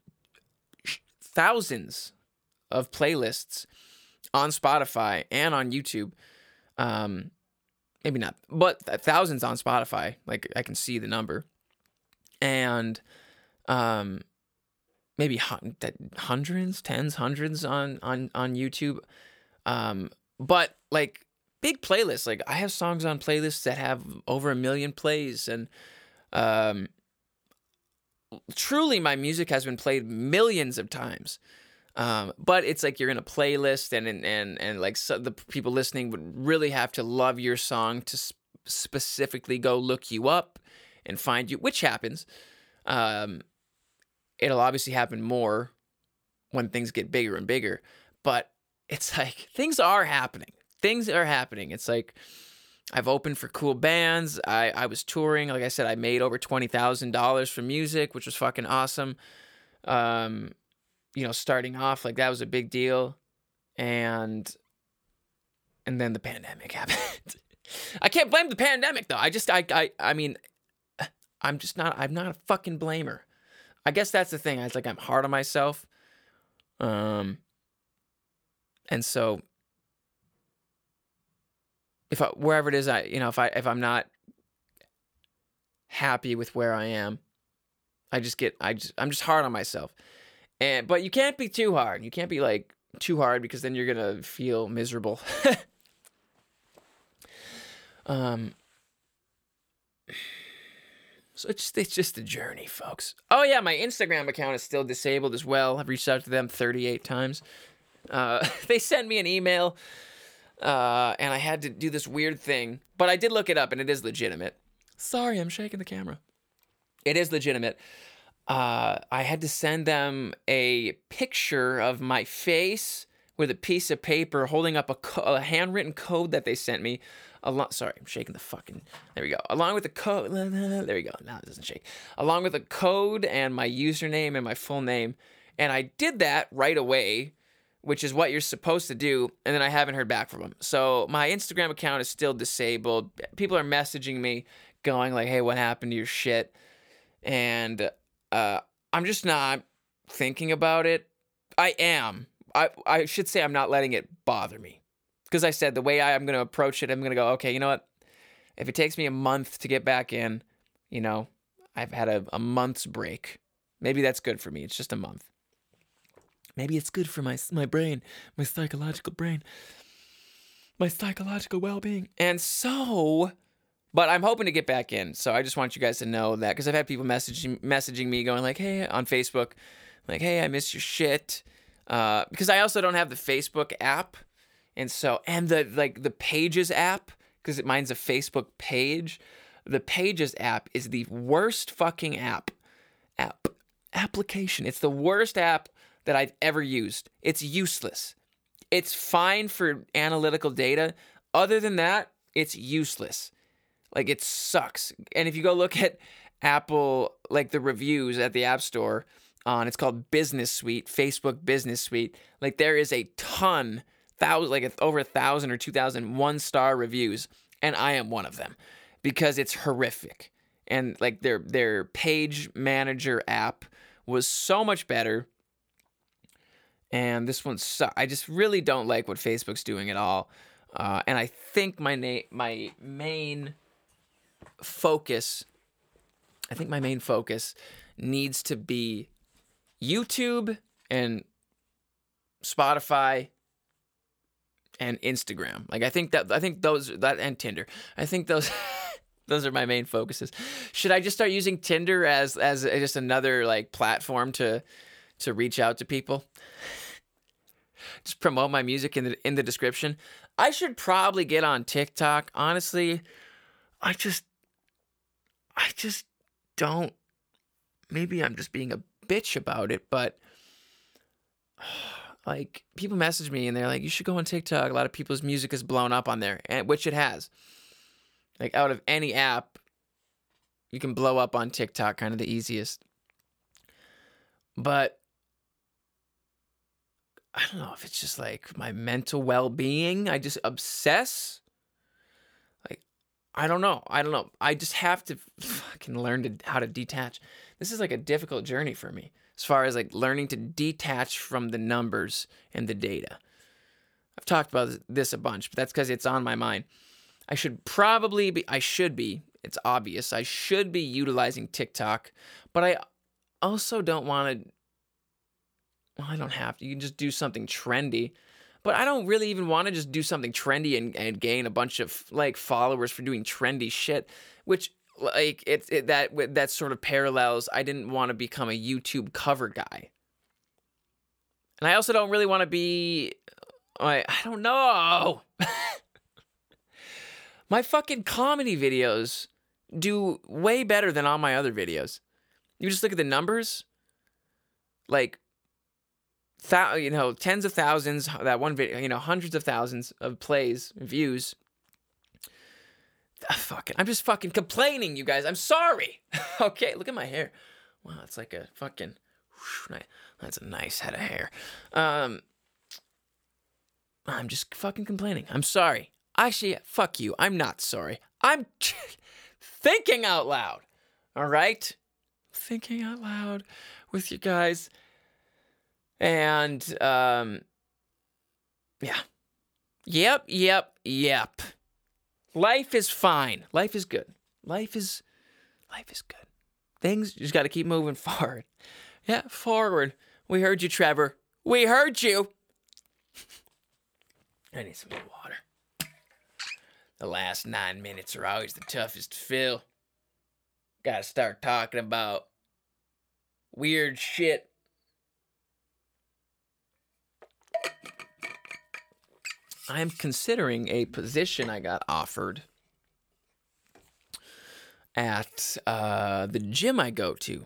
thousands of playlists on Spotify and on YouTube. Um, maybe not, but thousands on Spotify. Like I can see the number, and um, maybe hundreds, tens, hundreds on on on YouTube. Um, but like big playlists, like I have songs on playlists that have over a million plays, and um, truly, my music has been played millions of times. Um, but it's like you're in a playlist, and and and, and like so the people listening would really have to love your song to sp- specifically go look you up and find you, which happens. Um, it'll obviously happen more when things get bigger and bigger, but it's like things are happening. Things are happening. It's like I've opened for cool bands. I, I was touring. Like I said, I made over twenty thousand dollars from music, which was fucking awesome. Um, you know, starting off like that was a big deal, and and then the pandemic happened. I can't blame the pandemic though. I just I I I mean, I'm just not I'm not a fucking blamer. I guess that's the thing. I was like I'm hard on myself. Um, and so if I, wherever it is, I you know if I if I'm not happy with where I am, I just get I just I'm just hard on myself. And but you can't be too hard. You can't be like too hard because then you're gonna feel miserable. um. So it's just, it's just a journey, folks. Oh yeah, my Instagram account is still disabled as well. I've reached out to them 38 times. Uh, they sent me an email, uh, and I had to do this weird thing, but I did look it up, and it is legitimate. Sorry, I'm shaking the camera. It is legitimate uh, I had to send them a picture of my face with a piece of paper holding up a, co- a handwritten code that they sent me. A Along, sorry, I'm shaking the fucking. There we go. Along with the code. There we go. Now it doesn't shake. Along with a code and my username and my full name. And I did that right away, which is what you're supposed to do. And then I haven't heard back from them. So my Instagram account is still disabled. People are messaging me going like, hey, what happened to your shit? And uh, I'm just not thinking about it. I am. I, I should say I'm not letting it bother me. Because I said the way I am going to approach it, I'm going to go, okay, you know what? If it takes me a month to get back in, you know, I've had a, a month's break. Maybe that's good for me. It's just a month. Maybe it's good for my my brain, my psychological brain, my psychological well-being. And so but I'm hoping to get back in. So I just want you guys to know that because I've had people messaging messaging me going like, "Hey," on Facebook, like, "Hey, I miss your shit." Uh, because I also don't have the Facebook app, and so and the like the Pages app because it mine's a Facebook page. The Pages app is the worst fucking app. App application. It's the worst app that I've ever used. It's useless. It's fine for analytical data. Other than that, it's useless. Like it sucks. And if you go look at Apple, like the reviews at the App Store on, it's called Business Suite, Facebook Business Suite. Like there is a ton, thousand, like over a thousand or two thousand one star reviews, and I am one of them because it's horrific. And like their their page manager app was so much better. And this one, su- I just really don't like what Facebook's doing at all. Uh, and I think my na- my main focus, I think my main focus needs to be YouTube and Spotify and Instagram. Like I think that I think those that and Tinder. I think those those are my main focuses. Should I just start using Tinder as as just another like platform to to reach out to people? Just promote my music in the in the description. I should probably get on TikTok. Honestly, I just I just don't. Maybe I'm just being a bitch about it, but like people message me and they're like, "You should go on TikTok." A lot of people's music is blown up on there, and which it has. Like out of any app, you can blow up on TikTok, kind of the easiest. But I don't know if it's just like my mental well being. I just obsess I don't know. I don't know. I just have to fucking learn to how to detach. This is like a difficult journey for me as far as like learning to detach from the numbers and the data. I've talked about this a bunch, but that's because it's on my mind. I should probably be, I should be, it's obvious, I should be utilizing TikTok, but I also don't want to, well, I don't have to. You can just do something trendy. But I don't really even want to just do something trendy and, and gain a bunch of like followers for doing trendy shit, which like it, it that that sort of parallels. I didn't want to become a YouTube cover guy, and I also don't really want to be. I I don't know. my fucking comedy videos do way better than all my other videos. You just look at the numbers. Like thou, you know, tens of thousands, that one video, you know, hundreds of thousands of plays, views. Ah, fucking, I'm just fucking complaining, you guys. I'm sorry. okay, look at my hair. Wow, it's like a fucking. That's a nice head of hair. Um, I'm just fucking complaining. I'm sorry. Actually, fuck you. I'm not sorry. I'm thinking out loud. All right? Thinking out loud with you guys. And um yeah. Yep, yep, yep. Life is fine. Life is good. Life is life is good. Things just got to keep moving forward. Yeah, forward. We heard you, Trevor. We heard you. I need some more water. The last nine minutes are always the toughest to fill. Gotta start talking about weird shit I'm considering a position I got offered at uh, the gym I go to.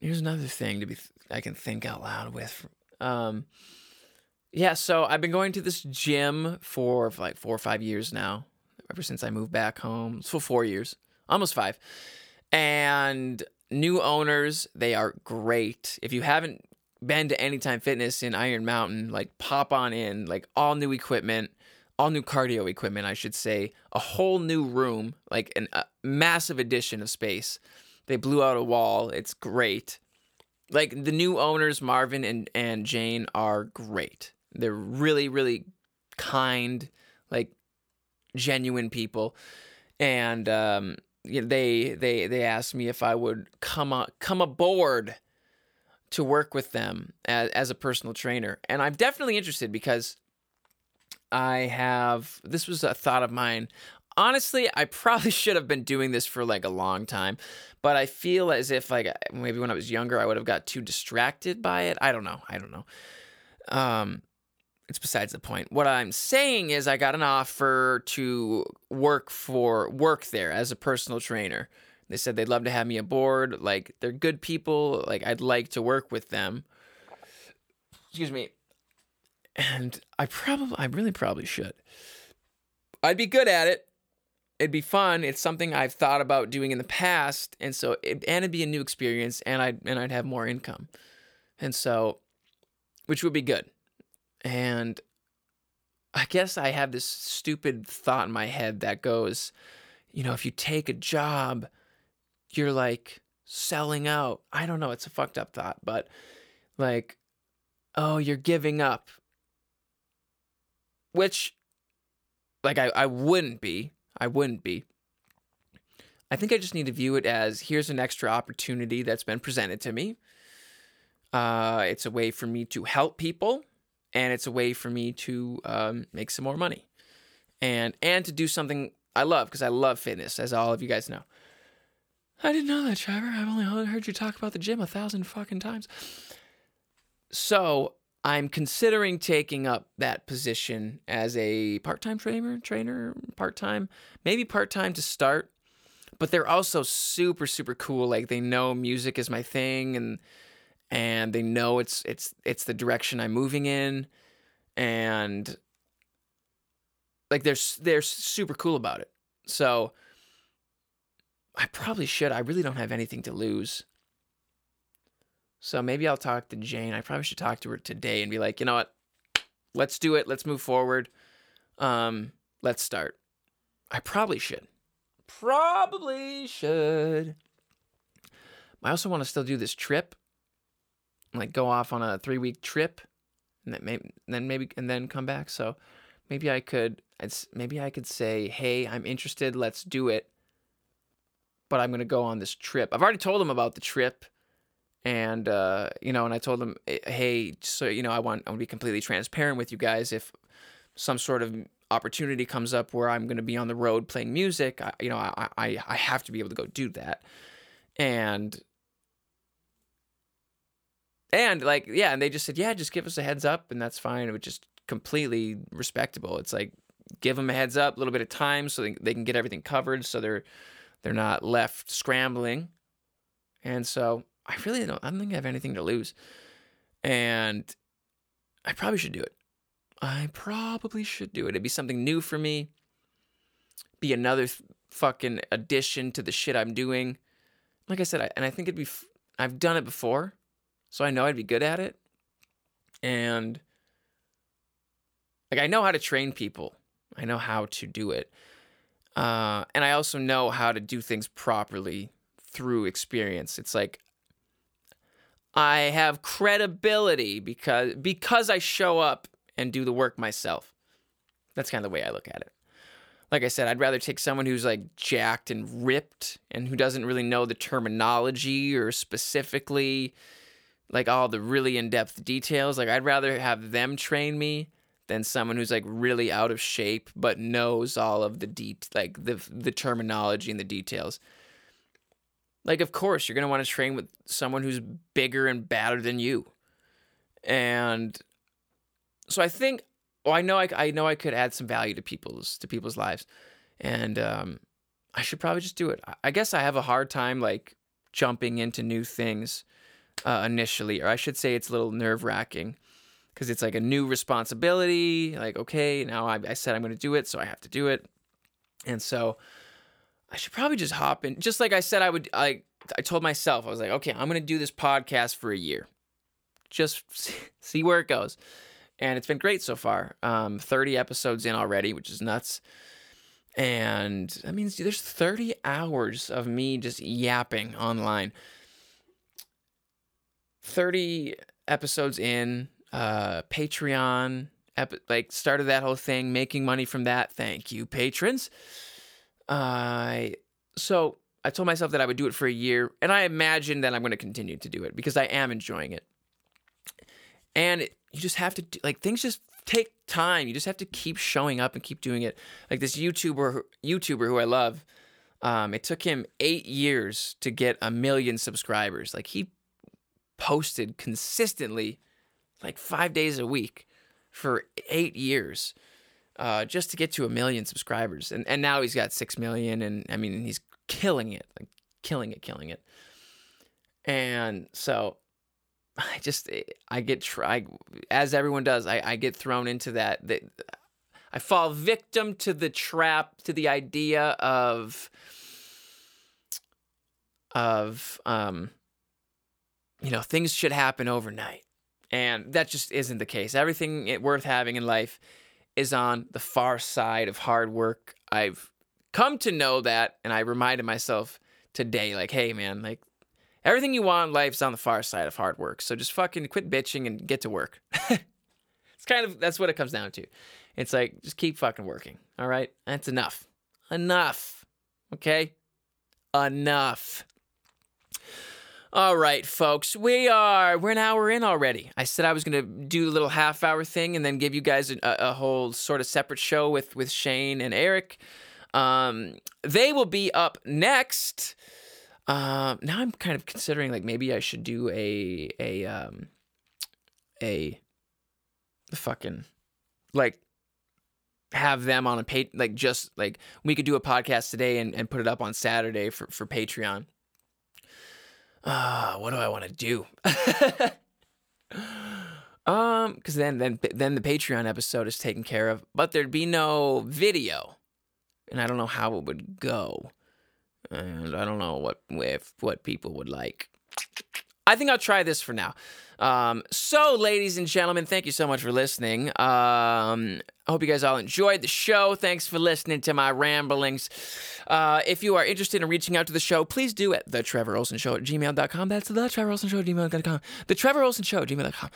Here's another thing to be th- I can think out loud with. Um, yeah, so I've been going to this gym for, like four or five years now. Ever since I moved back home, for four years, almost five. And new owners, they are great. If you haven't been to Anytime Fitness in Iron Mountain, like pop on in, like all new equipment, all new cardio equipment, I should say, a whole new room, like an, a massive addition of space. They blew out a wall. It's great. Like the new owners, Marvin and, and Jane, are great. They're really, really kind, like genuine people. And um, they they they asked me if I would come on, come aboard to work with them as, as a personal trainer. And I'm definitely interested because I have this was a thought of mine. Honestly, I probably should have been doing this for like a long time, but I feel as if like maybe when I was younger I would have got too distracted by it. I don't know. I don't know. Um it's besides the point. What I'm saying is I got an offer to work for work there as a personal trainer they said they'd love to have me aboard. Like they're good people. Like I'd like to work with them. Excuse me. And I probably, I really probably should. I'd be good at it. It'd be fun. It's something I've thought about doing in the past, and so it, and it'd be a new experience, and I'd and I'd have more income, and so, which would be good. And I guess I have this stupid thought in my head that goes, you know, if you take a job you're like selling out. I don't know, it's a fucked up thought, but like, oh, you're giving up. Which, like, I, I wouldn't be. I wouldn't be. I think I just need to view it as here's an extra opportunity that's been presented to me. Uh, it's a way for me to help people, and it's a way for me to um, make some more money, and and to do something I love because I love fitness, as all of you guys know. I didn't know that, Trevor. I've only heard you talk about the gym a thousand fucking times. So I'm considering taking up that position as a part-time trainer, trainer, part-time, maybe part-time to start. But they're also super, super cool. Like they know music is my thing, and and they know it's it's it's the direction I'm moving in, and like they're they're super cool about it. So I probably should. I really don't have anything to lose. So maybe I'll talk to Jane. I probably should talk to her today and be like, you know what? Let's do it. Let's move forward. Um, let's start. I probably should. Probably should. I also want to still do this trip, like go off on a three week trip, and then maybe, then maybe and then come back. So maybe I could, it's maybe I could say, hey, I'm interested. Let's do it. But I'm gonna go on this trip. I've already told them about the trip, and uh, you know, and I told them, eh, hey, so you know, I want I want to be completely transparent with you guys. If some sort of opportunity comes up where I'm going to be on the road playing music, I, you know, I, I, I have to be able to go do that. And, and like, yeah, and they just said, yeah, just give us a heads up and that's fine. It was just completely respectable. It's like, give them a heads up, a little bit of time so they, they can get everything covered. So they're, they're not left scrambling. And so I really don't, I don't think I have anything to lose. And I probably should do it. I probably should do it. It'd be something new for me. Be another th- fucking addition to the shit I'm doing. Like I said, I, and I think it'd be. F- I've done it before, so I know I'd be good at it. And like I know how to train people. I know how to do it. Uh, and I also know how to do things properly through experience. It's like I have credibility because because I show up and do the work myself. That's kind of the way I look at it. Like I said, I'd rather take someone who's like jacked and ripped and who doesn't really know the terminology or specifically like all the really in depth details. Like, I'd rather have them train me than someone who's like really out of shape but knows all of the deep like the the terminology and the details. Like of course you're going to want to train with someone who's bigger and badder than you. And so I think, well, I know I, I know I could add some value to people's to people's lives, and um, I should probably just do it. I guess I have a hard time like jumping into new things uh, initially, or I should say it's a little nerve wracking because it's like a new responsibility. Like, okay, now I, I said I'm going to do it, so I have to do it, and so I should probably just hop in. Just like I said, I would. I I told myself I was like, okay, I'm going to do this podcast for a year, just see where it goes and it's been great so far. Um, 30 episodes in already, which is nuts. And that means there's 30 hours of me just yapping online. 30 episodes in, uh, Patreon, epi- like started that whole thing, making money from that. Thank you, patrons. Uh, so I told myself that I would do it for a year, and I imagine that I'm going to continue to do it because I am enjoying it. And it, you just have to do, like things just take time. You just have to keep showing up and keep doing it. Like this YouTuber YouTuber who I love, um, it took him eight years to get a million subscribers. Like he posted consistently, like five days a week, for eight years, uh, just to get to a million subscribers. And and now he's got six million, and I mean he's killing it, like killing it, killing it. And so I just eh, I get try as everyone does. I, I get thrown into that that I fall victim to the trap to the idea of of um you know things should happen overnight and that just isn't the case everything worth having in life is on the far side of hard work i've come to know that and i reminded myself today like hey man like Everything you want in life's on the far side of hard work. So just fucking quit bitching and get to work. it's kind of that's what it comes down to. It's like just keep fucking working. All right? That's enough. Enough. Okay? Enough. All right, folks, we are we're an hour in already. I said I was gonna do a little half hour thing and then give you guys a, a whole sort of separate show with with Shane and Eric. Um, they will be up next. Um, now I'm kind of considering like maybe I should do a a um a fucking like have them on a pay like just like we could do a podcast today and, and put it up on Saturday for for Patreon. Ah, uh, what do I want to do? um, because then then then the Patreon episode is taken care of, but there'd be no video, and I don't know how it would go and I don't know what if what people would like. I think I'll try this for now. Um, so, ladies and gentlemen, thank you so much for listening. Um, I hope you guys all enjoyed the show. Thanks for listening to my ramblings. Uh, if you are interested in reaching out to the show, please do at the Trevor Ohlsen Show at gmail.com. That's the Trevor Ohlsen Show at gmail.com. The Trevor Ohlsen Show at gmail.com.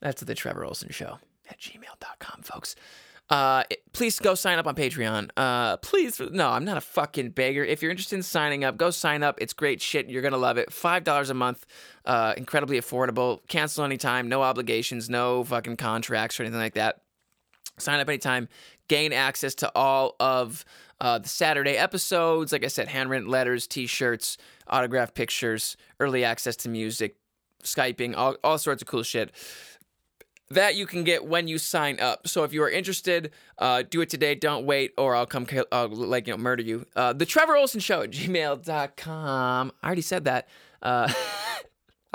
That's the Trevor Ohlsen Show at gmail.com, folks. Uh, please go sign up on Patreon. Uh, please, no, I'm not a fucking beggar. If you're interested in signing up, go sign up. It's great shit. You're gonna love it. Five dollars a month, uh, incredibly affordable. Cancel anytime. No obligations. No fucking contracts or anything like that. Sign up anytime. Gain access to all of uh, the Saturday episodes. Like I said, handwritten letters, T-shirts, autographed pictures, early access to music, Skyping, all, all sorts of cool shit that you can get when you sign up. So if you are interested, uh, do it today. Don't wait, or I'll come kill, uh, like you know murder you. Uh, the Trevor Ohlsen Show at gmail.com. I already said that. Uh,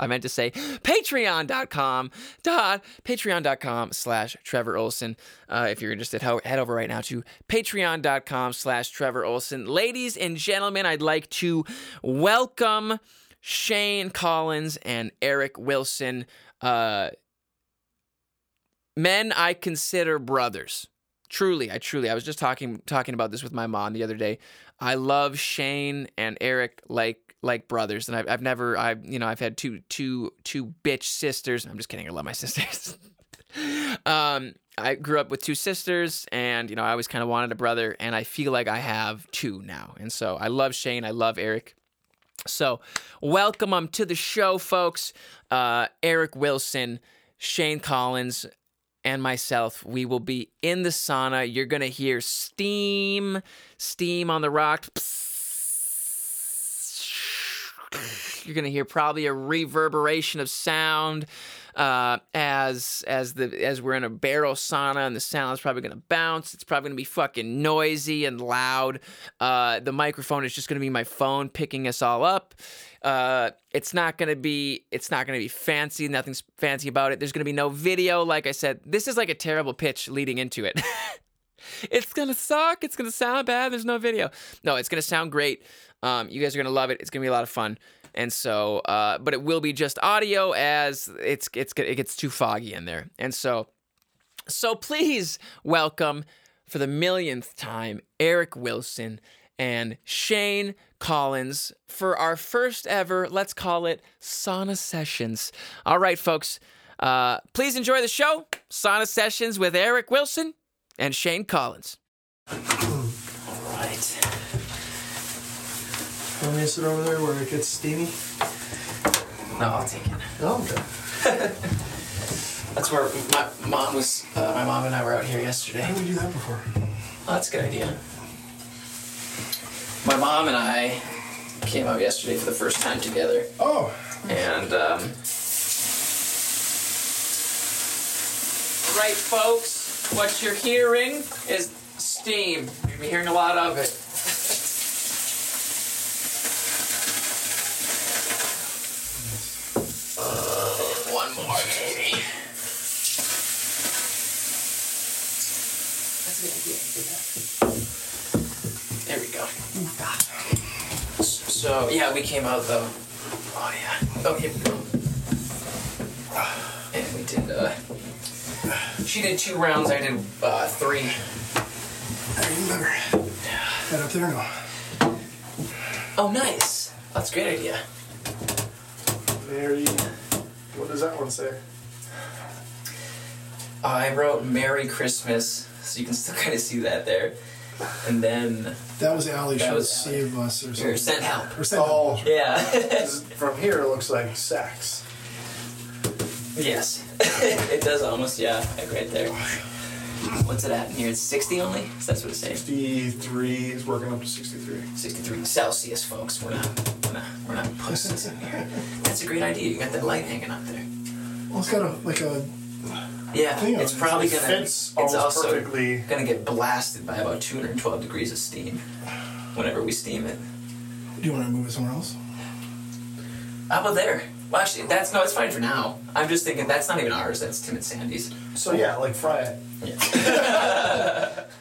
I meant to say patreon.com dot patreon.com slash Trevor Ohlsen. Uh, if you're interested, head over right now to patreon.com slash Trevor Ohlsen. Ladies and gentlemen, I'd like to welcome Shane Collins and Eric Wilson. Uh, men I consider brothers. Truly, I truly. I was just talking talking about this with my mom the other day. I love Shane and Eric like like brothers, and I've, I've never I you know I've had two two two bitch sisters. I'm just kidding. I love my sisters. um, I grew up with two sisters, and you know I always kind of wanted a brother, and I feel like I have two now, and so I love Shane. I love Eric. So, welcome them to the show, folks. Uh, Eric Wilson, Shane Collins, and myself. We will be in the sauna. You're going to hear steam, steam on the rock. You're going to hear probably a reverberation of sound uh, as as the as we're in a barrel sauna and the sound is probably to bounce. It's probably to be fucking noisy and loud. Uh, the microphone is just to be my phone picking us all up. Uh, it's not to be it's not to be fancy. Nothing's fancy about it. There's to be no video. Like I said, this is like a terrible pitch leading into it. it's gonna suck. It's gonna sound bad. There's no video. No, it's gonna sound great. Um, you guys are gonna love it. It's gonna be a lot of fun. And so, uh, but it will be just audio as it's it's it gets too foggy in there. And so, so please welcome for the millionth time Eric Wilson and Shane Collins for our first ever, let's call it sauna sessions. All right, folks. Uh, please enjoy the show, Sauna Sessions with Eric Wilson and Shane Collins. All right. Want me to sit over there where it gets steamy? No, I'll take it. Oh, okay. That's where my mom was. Uh, my mom and I were out here yesterday. How did we do that before? Oh, that's a good idea. My mom and I came out yesterday for the first time together, Oh, and um, right, folks, what you're hearing is steam. You're gonna be hearing a lot of it. One more, maybe. That's a good idea. I did that. There we go. So yeah, we came out though. Oh yeah. Oh here we go. And we did. uh She did two rounds. I did uh three. even better. Head up there now. Oh nice. That's a great idea. Mary. What does that one say? I wrote Merry Christmas, so you can still kind of see that there. And then That was Allie. She That was was Allie. save us or something. or something. sent help. Or send Oh. help. Yeah. From here, it looks like sex. yes. it does almost. Yeah. Like right there. What's it at in here? It's 60 only. So that's what it's saying. 63 is working up to 63. 63 Celsius, folks. We're not, we're not, we're not pussies in here. That's a great idea. You got that light hanging up there. Well, it's got a like a. Yeah, Thing it's probably It gonna. fits It's also perfectly. gonna get blasted by about 212 degrees of steam whenever we steam it. Do you want to move it somewhere else? How about there? Well, actually, that's no, it's fine for now. I'm just thinking that's not even ours. That's Tim and Sandy's. So yeah, like fry it. Yeah.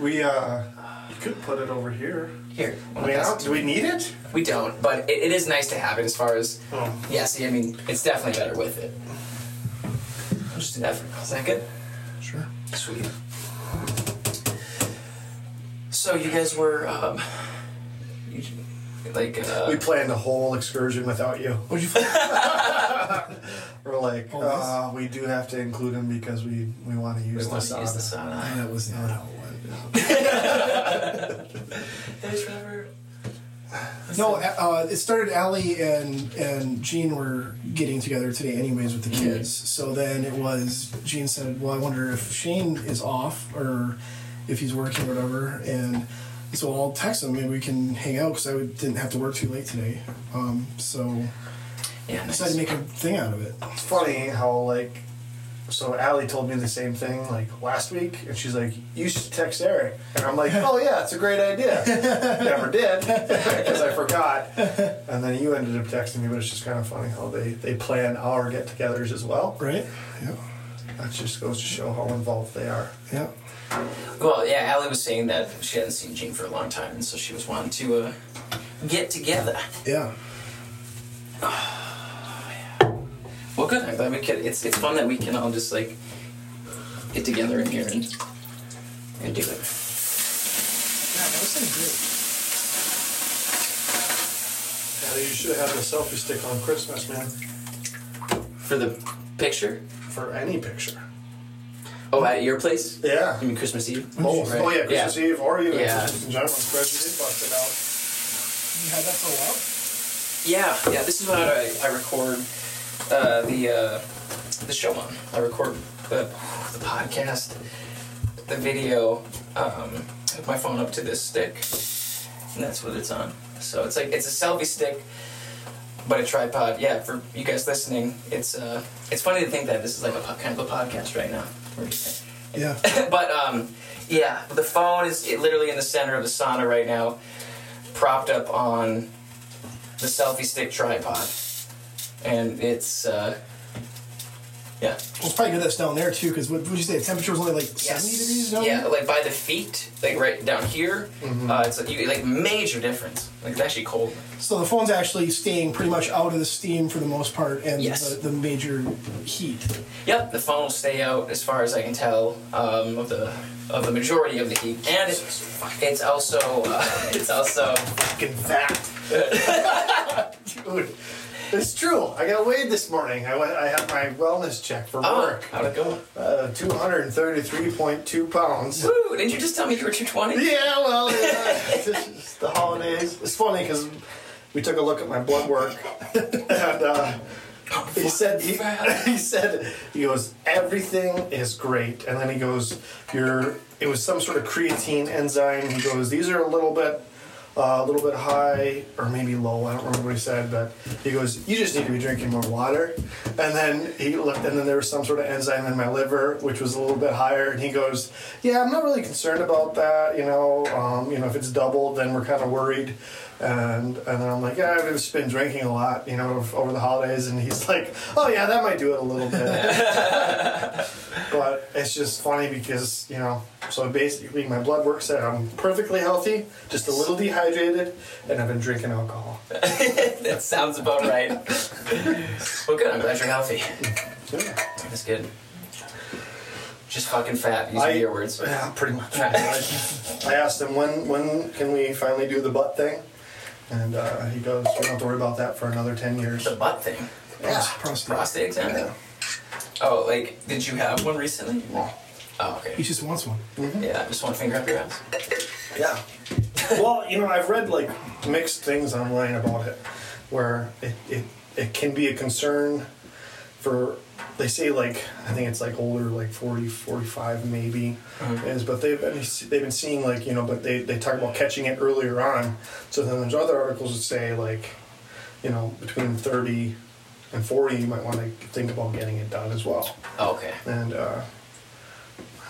We uh, you Could put it over here. Here. I mean, I do we need it? We don't, but it, it is nice to have it as far as. Oh. Yeah, see, I mean, it's definitely better with it. Just do that for now. Is that good? Sure. Sweet. So you guys were, um, you, like, uh, We planned a whole excursion without you. What'd you? We're like, Oh, uh, we do have to include him because we, we want to use the to use the sauna. sauna. that was not how it went. No, uh, it started. Allie and and Gene were getting together today, anyways, with the kids. So then it was. Gene said, "Well, I wonder if Shane is off or if he's working or whatever." And so I'll text him. Maybe we can hang out because I would- didn't have to work too late today. Um, so Yeah, I nice. decided to make a thing out of it. It's funny how like, so Allie told me the same thing like last week, and she's like, "You should text Eric," and I'm like, "Oh yeah, it's a great idea." Never did because I forgot, and then you ended up texting me. But it's just kind of funny how they they plan our get-togethers as well. Right? Yeah. That just goes to show how involved they are. Yeah. Well, yeah, Allie was saying that she hadn't seen Gene for a long time, and so she was wanting to uh, get together. Yeah. Well, good. I'm glad we could. It's it's fun that we can all just like get together in here and and do it. Yeah, that was something good. Allie, you should have a selfie stick on Christmas, man, For the picture. for any picture. Oh, at your place? Yeah. You mean Christmas Eve? Both. Right. Oh yeah, Christmas yeah. Eve or even Yeah. Christmas in general. Spreadsheet they busted out. You had that for a while? Yeah, yeah. This is what I, I record uh, the uh, the show on. I record the the podcast, the video. Um, hook my phone up to this stick, and that's what it's on. So it's like it's a selfie stick, but a tripod. Yeah, for you guys listening, it's uh, it's funny to think that this is like a po- kind of a podcast right now. What do you think? Yeah. but um, yeah, the phone is it, literally in the center of the sauna right now, propped up on the selfie stick tripod, and it's uh, yeah. Well, it's probably get that's down there too, because what would you say? The temperature was only like 70 degrees down yeah, like by the feet, like right down here, uh, it's like, you, like major difference. Like it's actually cold. So the phone's actually staying pretty much out of the steam for the most part, and Yes. the, the major heat. Yep, the phone will stay out as far as I can tell um, of the of the majority of the heat, and it's it's also uh, it's also fucking fat. Dude, it's true. I got weighed this morning. I went. I had my wellness check for oh work. how'd it go? Uh, two hundred and thirty-three point two pounds. Woo! Didn't you just tell me you were two twenty? Yeah, well, yeah. it's just the holidays. It's funny because we took a look at my blood work, and uh, he said he, he said he goes everything is great, and then he goes you're it was some sort of creatine enzyme. He goes these are a little bit. Uh, a little bit high or maybe low. I don't remember what he said, but he goes, "You just need to be drinking more water." And then he looked, and then there was some sort of enzyme in my liver, which was a little bit higher. And he goes, "Yeah, I'm not really concerned about that. You know, um, you know, if it's doubled, then we're kind of worried." And and then I'm like, "Yeah, I've just been drinking a lot, you know, over the holidays." And he's like, "Oh yeah, that might do it a little bit." but it's just funny because you know, so basically my blood work said I'm perfectly healthy, just a little dehydrated, and I've been drinking alcohol. that sounds about right. well, good. I'm glad you're healthy. Yeah. That's good. Just fucking fat. Using I- your words. Yeah, pretty much. I asked him when when can we finally do the butt thing, and uh, he goes, "We don't have to worry about that for another ten years." The butt thing. Yeah. Prostate. Prostate exam. Yeah. Oh, like, did you have one recently? No. Oh, okay. He just wants one. Yeah, just one finger up your ass. Yeah. well, you know, I've read like mixed things online about it, where it, it, it can be a concern for, they say like, I think it's like older, like 40, 45 maybe, is, but they've been, they've been seeing like, you know, but they, they talk about catching it earlier on. So then there's other articles that say like, you know, between 30 and 40, you might want to think about getting it done as well. Okay. And uh,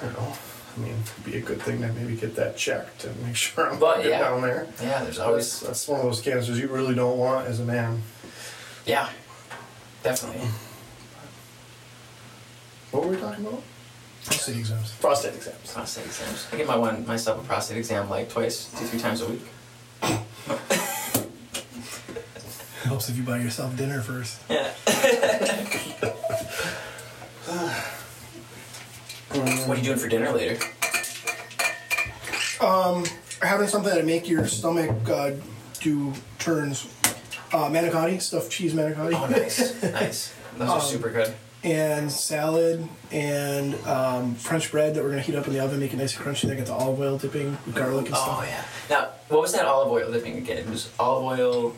I don't know. I mean, it'd be a good thing to maybe get that checked and make sure I'm But, yeah. down there. Yeah, there's That's, always. that's one of those cancers you really don't want as a man. Yeah, definitely. What were we talking about? prostate exams. prostate exams. Prostate exams. I get my one myself a prostate exam like twice, two, three times a week. Helps if you buy yourself dinner first. Yeah. what are you doing for dinner later? Um, Having something that make your stomach uh, do turns. Uh, manicotti, stuffed cheese manicotti. Oh, nice, nice. Those are super good. And salad and um, French bread that we're gonna heat up in the oven, make it nice and crunchy. Then get the olive oil dipping, with garlic and Oh stuff. yeah. Now, what was that olive oil dipping again? It was olive oil.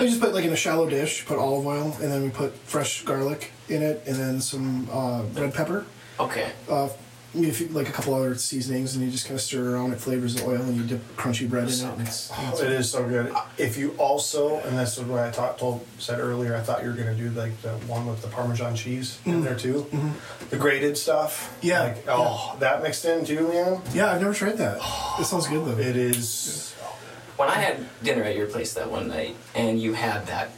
We just put like in a shallow dish, put olive oil, and then we put fresh garlic in it, and then some uh, red pepper. okay. Uh, you- like a couple other seasonings, and you just kind of stir around. It flavors the oil, and you dip crunchy bread in it. And it's, Oh, it is so good. Uh, if you also, and this is what I taught, told said earlier, I thought you were gonna do like the one with the Parmesan cheese in mm-hmm. there too, mm-hmm. the grated stuff. Yeah. Like, oh, that mixed in too, man. yeah, I've never tried that. It sounds good though. It is. When I had dinner at your place that one night, and you had that.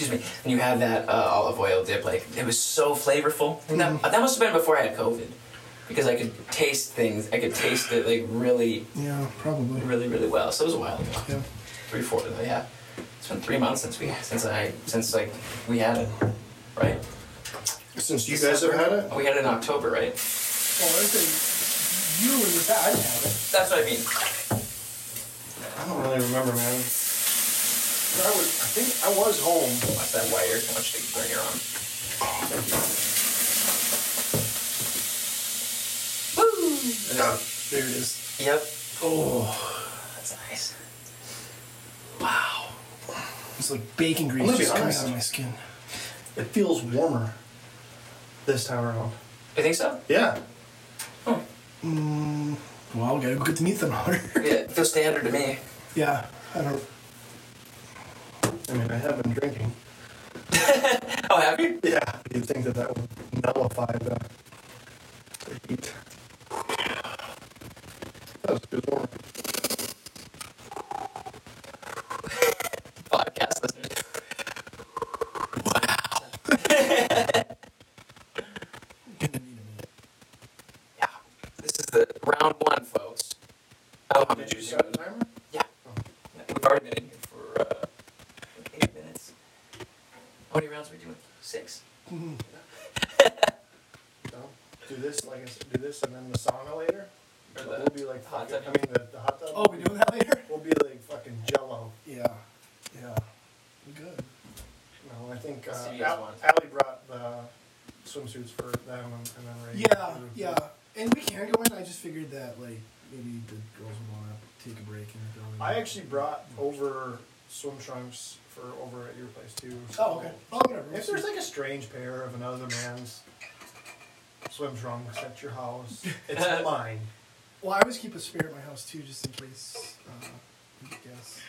Excuse me, and you had that uh, olive oil dip, like it was so flavorful. And that, that must have been before I had COVID, because I could taste things. I could taste it like really, yeah, probably. really, really well. So it was a while ago. Yeah. Three, four, yeah. It's been three months since we since I since like we had it, right? Since you guys have had it, We had it in October, right? Well, I think you and your dad have it. That's what I mean. I don't really remember, man. I was, I think I was home. Watch that wire. How much you burn your arm? Woo! There it is. Yep. Oh, that's nice. Wow. It's like bacon grease gonna be just coming honest. out of my skin. It feels warmer this time around. You think so? Yeah. Oh. Well, we gotta go get the meat thermometer. Yeah, it feels standard to me. yeah, I don't. I mean, I have been drinking. Oh, have you? Yeah. You'd think that that would nullify the, the heat. That was good warm. Podcast listeners. Yeah. This is the round one, folks. Oh, how much you got a timer? Yeah. Yeah, We've already been in here for uh, eight minutes. How many rounds are we doing? Six. No. Do this like I said, do this and then the sauna later. Or the we'll be like hot fucking, I tub? mean the, the hot tub. Oh, we doing that later? We'll be like fucking jello. Yeah, yeah. Good. No, I think uh, See you guys Al- once. Allie brought the swimsuits for them and, and then Ray. Yeah, yeah. And we can go in. I just figured that like maybe the girls would want to take a break and go in. I actually brought over swim trunks for over at your place too. Oh, okay. Oh, whatever. If there's like a strange pair of another man's swim trunks at your house, it's mine. Well, I always keep a spare at my house too, just in case. Uh, I guess.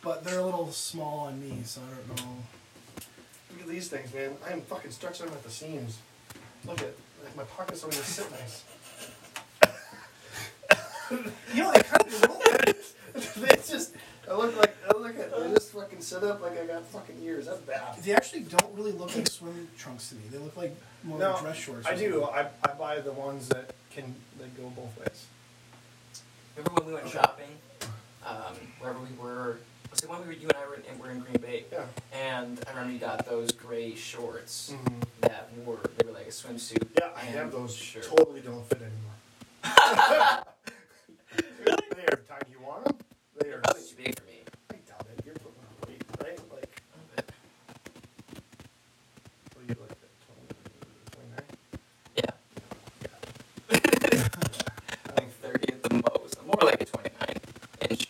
But they're a little small on me, so I don't know. Look at these things, man. I am fucking stretching them at the seams. Look at like my pockets don't even sit nice. You know, they kind of don't. they just I look like I look at I just fucking sit up like I got fucking ears. That's bad. They actually don't really look like swim trunks to me. They look like more No, like dress shorts. or I do. I, I buy the ones that can that go both ways. Remember when we went shopping? Um, wherever we were. Was it when we were, you and I were in, were in Green Bay? Yeah. And I remember you got those gray shorts Mhm. that were, they were like a swimsuit. Yeah, I have those. shirt. Totally don't fit anymore. they are tiny. You want them? They are. Probably too big for me. I doubt it. You're putting on weight, right? Like, what do you like at 29? yeah. I think 30 at the most. More like a 29 inch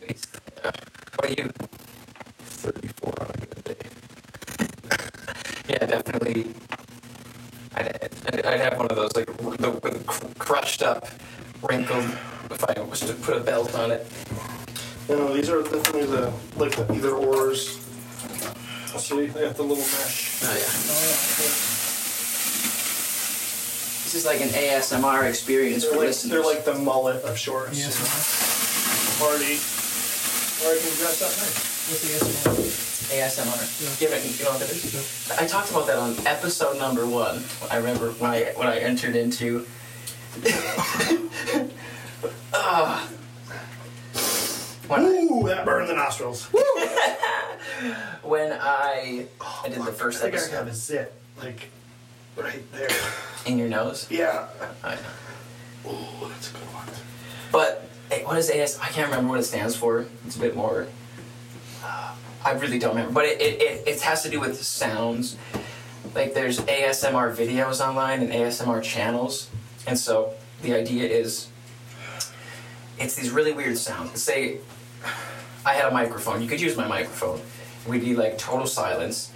waist. Yeah. What are you? 34 on a good day. Yeah, definitely. I'd, I'd, I'd have one of those, like, r- the, the cr- crushed up, wrinkled, if I was to put a belt on it. You know, these are definitely the like the either ors. See, they have the little mesh. Oh, yeah. Oh, This is like an ASMR experience They're for like, listeners. they're like the mullet of shorts. Yes. Party. Or I can dress up nice. What's the ASMR? ASMR. Give it. You know what that is? I talked about that on episode number one. I remember when I when I entered into. Ah. when, Ooh, that burned the nostrils. when I I did the I first think I episode have a zit, like, right there. in your nose. Yeah. I, Ooh, that's a good one. but hey, what is AS? I can't remember what it stands for. It's a bit more. uh, I really don't remember, but it, it, it, it has to do with sounds. Like there's ASMR videos online and ASMR channels, and so the idea is it's these really weird sounds. Say I had a microphone. You could use my microphone. We'd be like total silence,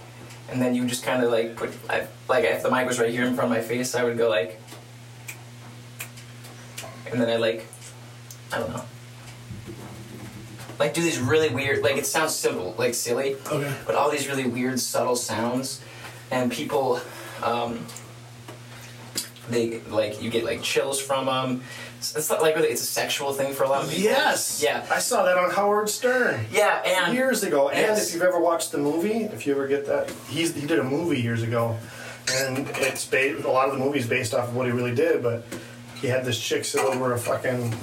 and then you just kind of like put I, like if the mic was right here in front of my face, I would go like, and then I like, I don't know, like do these really weird. Like it sounds simple, like silly, Okay. but all these really weird, subtle sounds, and people, um, they like you get like chills from them. It's, not like really, it's a sexual thing for a lot of people. Yes. Yeah. I saw that on Howard Stern. Yeah, and years ago. And Yes. if you've ever watched the movie, if you ever get that, he's he did a movie years ago, and it's ba- a lot of the movie's based off of what he really did. But he had this chick sit over a fucking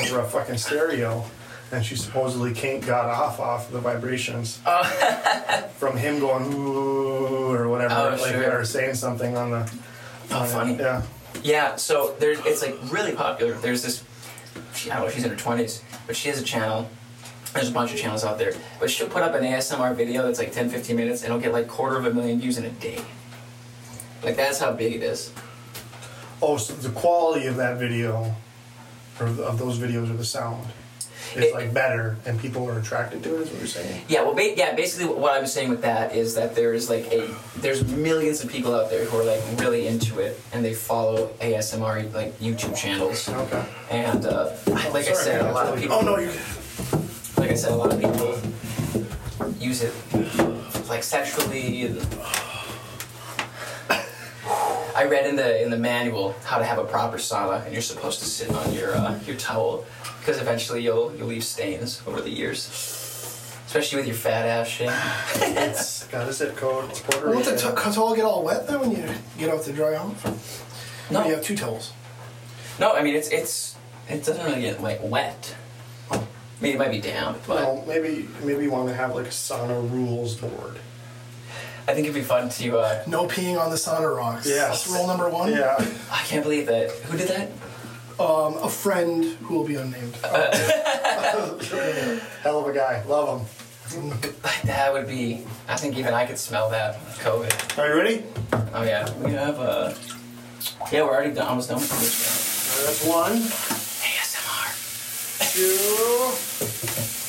over a fucking stereo, and she supposedly can't got off off the vibrations oh. from him going ooh or whatever, Oh, like sure. or saying something on the. Oh, funny. Yeah. Yeah, so there's it's like really popular. There's this, I don't know, if she's in her twenties, but she has a channel. There's a bunch of channels out there. But she'll put up an ASMR video that's like 10, 15 minutes and it'll get like quarter of a million views in a day. Like that's how big it is. Oh, so the quality of that video, or of those videos, or the sound, is It- like better, and people are attracted to it. Is what you're saying? Yeah, well, ba- yeah. Basically, what I was saying with that is that there's like a there's millions of people out there who are like really into it, and they follow ASMR like YouTube channels. Okay. And uh, like I Sorry, said, a man, lot of people. Oh no, you. like I said, a lot of people use it like sexually. And I read in the in the manual how to have a proper sauna, and you're supposed to sit on your uh, your towel because eventually you'll you'll leave stains over the years, especially with your fat ass shit. It's got a zip code. It's Puerto Won't the Rican. t- towel get all wet then when you get out to dry off? No. Or you have two towels. No, I mean it's it's it doesn't really get like wet. I mean it might be damp, but Well, maybe maybe you want to have like a sauna rules board. I think it'd be fun to. Uh, No peeing on the sauna rocks. Yes. That's rule number one. Yeah. I can't believe that. Who did that? Um, a friend who will be unnamed. Hell of a guy. Love him. That would be. I think even I could smell that COVID. Are you ready? Oh yeah, we have uh Yeah, we're already done, almost done with this. That's one, ASMR. two,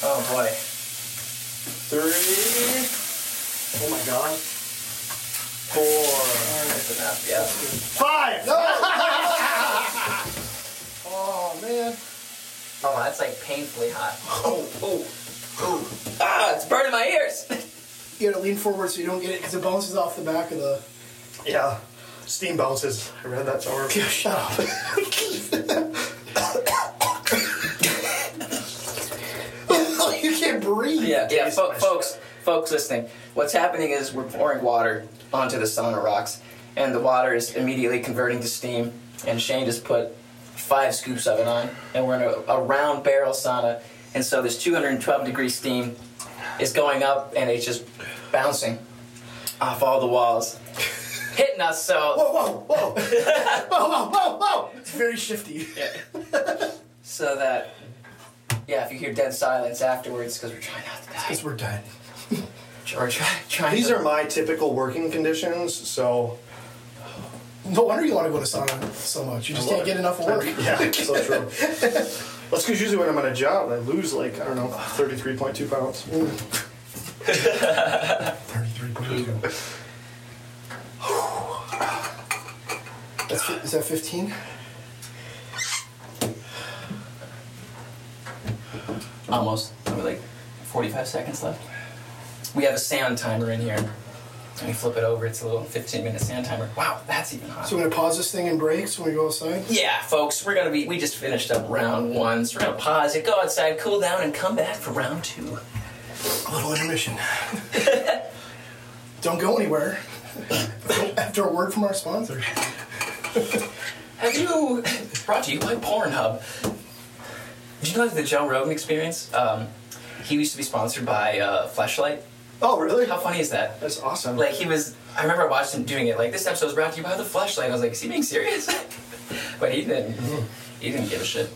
Oh boy. three. Oh my god. Four, That's enough. Yeah. five. oh Oh, that's like painfully hot. Oh, oh, oh. Ah, it's burning my ears. You gotta lean forward so you don't get it because it bounces off the back of the. Yeah. Steam bounces. I read that somewhere. Yeah, shut up. you can't breathe. Yeah, yeah, fo- folks, folks listening. What's happening is we're pouring water onto the sauna rocks, and the water is immediately converting to steam. And Shane just put five scoops of it on, and we're in a, a round barrel sauna, and so this 212 degree steam is going up, and it's just bouncing off all the walls, hitting us. So, Whoa, whoa, whoa. whoa, whoa, whoa, whoa. It's very shifty. Yeah. so that yeah, if you hear dead silence afterwards, because we're trying not to die, Because we're done. or try, trying. These to, are my typical working conditions, so No wonder you want to go to sauna so much. You just I love get enough work. yeah, so true. That's because usually when I'm on a job, I lose like I don't know, thirty-three point two pounds. 33.2. That's, is that 15? Almost. Probably like 45 seconds left. We have a sound timer in here. And we flip it over, it's a little 15 minute sand timer. Wow, that's even hot. So we're to pause this thing and break so we go outside? yeah, folks, we're gonna be, we just finished up round one, so we're gonna pause it, go outside, cool down, and come back for round two. A little intermission. Don't go anywhere. After a word from our sponsor. Have you brought to you by Pornhub? Did you know that the Joe Rogan Experience? Um, he used to be sponsored by uh, Fleshlight. Oh, really? How funny is that? That's awesome. Like he was. I remember watching him doing it. Like this episode was brought to you by the Fleshlight. I was like, is he being serious? but he didn't. He didn't give a shit.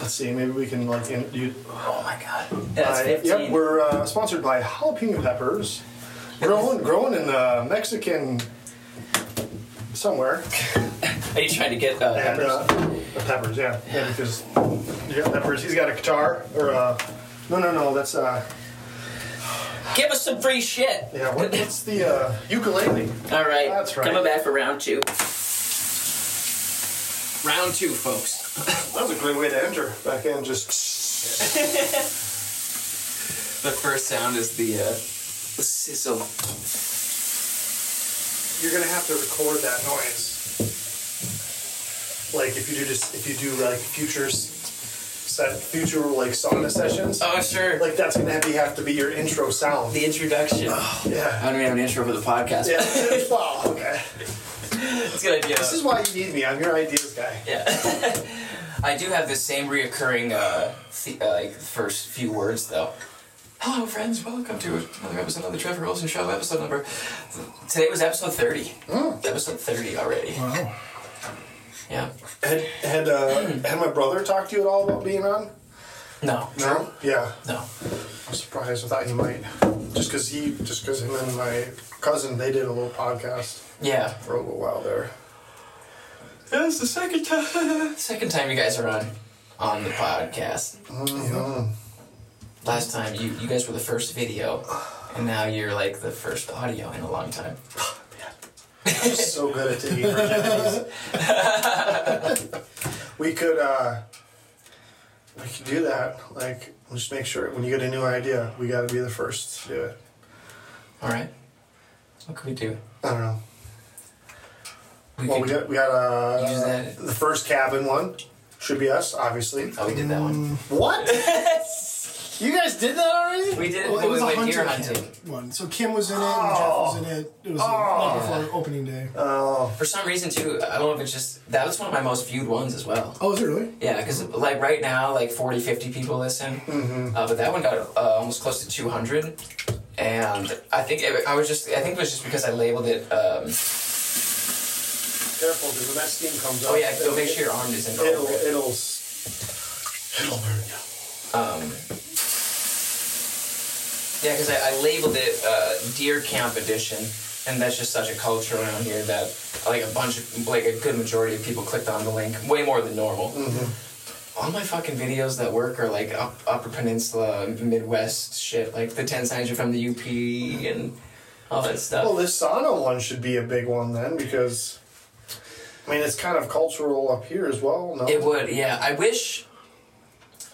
Let's see. Maybe we can like. In, you, Oh my god. That's uh, fifteen. Yep, we're uh, sponsored by jalapeno peppers, growing growing in uh, Mexican somewhere. Are you trying to get uh, And peppers? uh, peppers, yeah, yeah, because you got peppers. He's got a guitar or uh, no, no, no. That's uh, Give us some free shit. yeah. What, what's the uh, ukulele? All right. That's right. Coming back for round two. Round two, folks. That was a great way to enter. Back in, just The first sound is the uh, the sizzle. you're gonna have to record that noise. Like if you do just if you do like futures set future like sauna sessions. Oh sure. Like that's gonna have, to have to be your intro sound. the introduction. I Yeah. I don't even have an intro for the podcast. Yeah. wow. Okay. It's a good idea. This is why you need me. I'm your ideas guy. Yeah. I do have the same reoccurring uh, the, uh, like first few words though. Hello, friends. Welcome to another episode of the Trevor Ohlsen Show. Episode number. Today was episode thirty. Episode thirty already. Wow. Yeah. Had had uh, had my brother talked to you at all about being on? No. No. Yeah. No. I'm surprised. I thought he might. Just because he, just because him and my cousin, they did a little podcast Yeah. for a little while there. That's the second time. Second time you guys are on on the podcast. Last time you you guys were the first video, and now you're like the first audio in a long time. I'm so good at taking opportunities. we could, uh, we could do that. Like, just make sure when you get a new idea, we got to be the first to do it. All right. What can we do? I don't know. We Well, we got we got uh, the first cabin one. Should be us, obviously. oh, we did that one. What? you guys did that already? We did it Well, when it was we a went hunter deer camp hunting. one. So Kim was in it, and Jeff was in it. It was the night before opening day. Oh, For some reason too, I don't know if it's just that was one of my most viewed ones as well. Oh, is it really? Yeah, because like right now, like 40, 50 people listen. Mm-hmm. Uh, but that one got uh, almost close to 200. And I think it, I was just, I think it was just because I labeled it, um, careful, because when that steam comes up, oh yeah, go make sure your arm isn't it'll it. it'll it'll burn you. Um, yeah, because I, I labeled it uh, Deer Camp Edition, and that's just such a culture around here that like a bunch of like a good majority of people clicked on the link, way more than normal. All my fucking videos that work are like up, Upper Peninsula, Midwest shit, like the ten signs are from the UP and all that stuff. Well, this sauna one should be a big one then, because I mean it's kind of cultural up here as well. No, It would, yeah. I wish,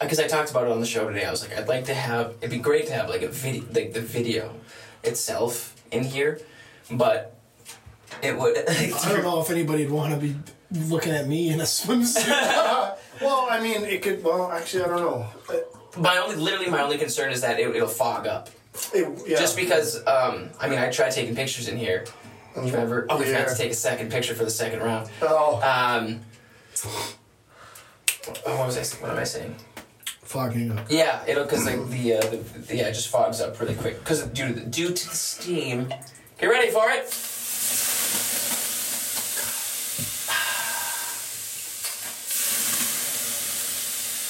because I talked about it on the show today. I was like, I'd like to have. It'd be great to have like a video, like the video itself in here, but it would. I don't know if anybody'd want to be looking at me in a swimsuit. Well, I mean it could. Well, actually, I don't know. My only, literally, my only concern is that it, it'll fog up. it- yeah. Just because, um, I mean, I tried taking pictures in here. Remember? Oh, we forgot Yeah. to take a second picture for the second round. Oh, Um, oh, what was I? saying? What am I saying? Fogging up. Yeah, it'll because like the, uh, the, the yeah it just fogs up really quick because due to the, due to the steam. Get ready for it.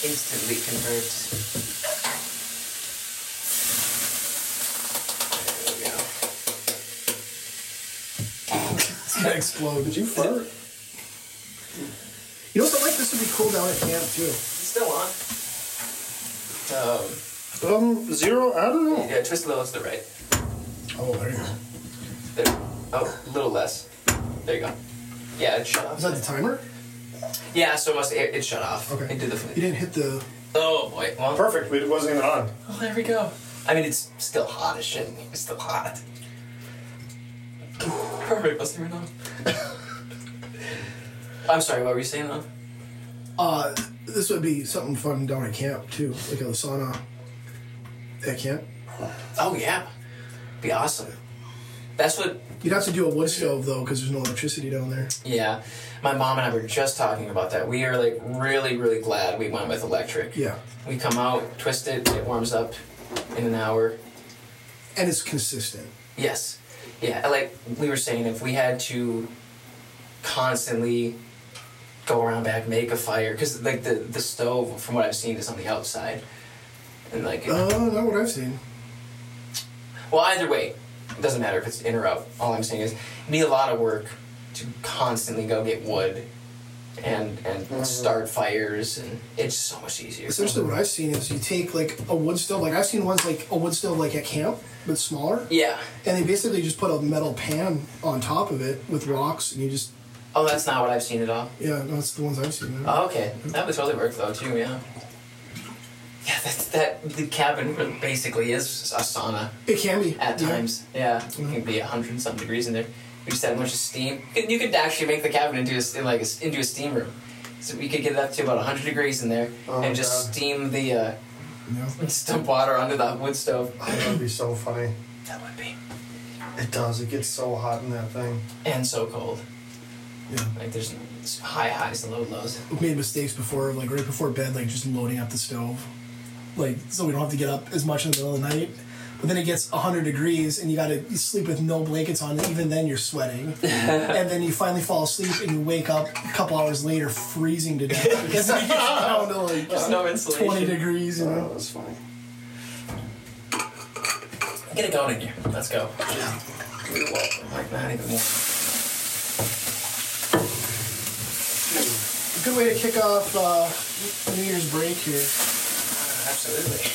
Instantly convert. There we go. It's gonna explode. did you fart? You know what? Like this would be cool down at camp too. It's still on. Um, Um, zero. I don't know. yeah, twist a little to the right. Oh, there you go. There. Oh, a little less. There you go. Yeah, it shut off. Is that the timer? Yeah, so it must it, it shut off. Okay. It did the. You didn't hit the. Oh boy. Well, Perfect. It wasn't even on. Oh, there we go. I mean, it's still hot as shit. It's still hot. Perfect. Let's turn it on. I'm sorry. What were you saying though? Uh, this would be something fun down at camp too, like a sauna at camp. Oh yeah, be awesome. That's what. You'd have to do a wood stove though, because there's no electricity down there. Yeah, my mom and I were just talking about that. We are like really, really glad we went with electric. Yeah, We come out, twist it, it warms up in an hour. and it's consistent. Yes. Yeah, like we were saying, if we had to constantly go around back, make a fire, because like the the stove, from what I've seen, is on the outside, and like, Uh, not what I've seen. well, either way, it doesn't matter if it's in or out. All I'm saying is, it'd be a lot of work to constantly go get wood, and and start fires, and it's so much easier. Essentially, what I've seen is you take like a wood stove. Like I've seen ones like a wood stove like at camp, but smaller. Yeah. And they basically just put a metal pan on top of it with rocks, and you just Oh, that's not what I've seen at all. yeah, that's the ones I've seen. Oh, okay. That would totally work though too. Yeah. Yeah, that's that. The cabin basically is a sauna It can be at yeah. times. Yeah, it can be a hundred and some degrees in there. We just had a bunch of steam. You could, you could actually make the cabin into a, like a, into a steam room. So we could get it up to about hundred degrees in there Oh, and just God. steam the uh, Yeah. just dump water under the wood stove. Oh, that'd be so funny. That would be. It does. It gets so hot in that thing. And so cold. Yeah. Like there's high highs and low lows. We've made mistakes before, like right before bed, like just loading up the stove, like so we don't have to get up as much in the middle of the night. But then it gets 100 degrees and you gotta you sleep with no blankets on, and even then you're sweating. and then you finally fall asleep and you wake up a couple hours later freezing to death because it gets down to like There's no insulation. 20 degrees. You Oh, know? that's funny. Get it going in here. Let's go. You're. Like not even more. A good way to kick off uh, New Year's break here. Absolutely.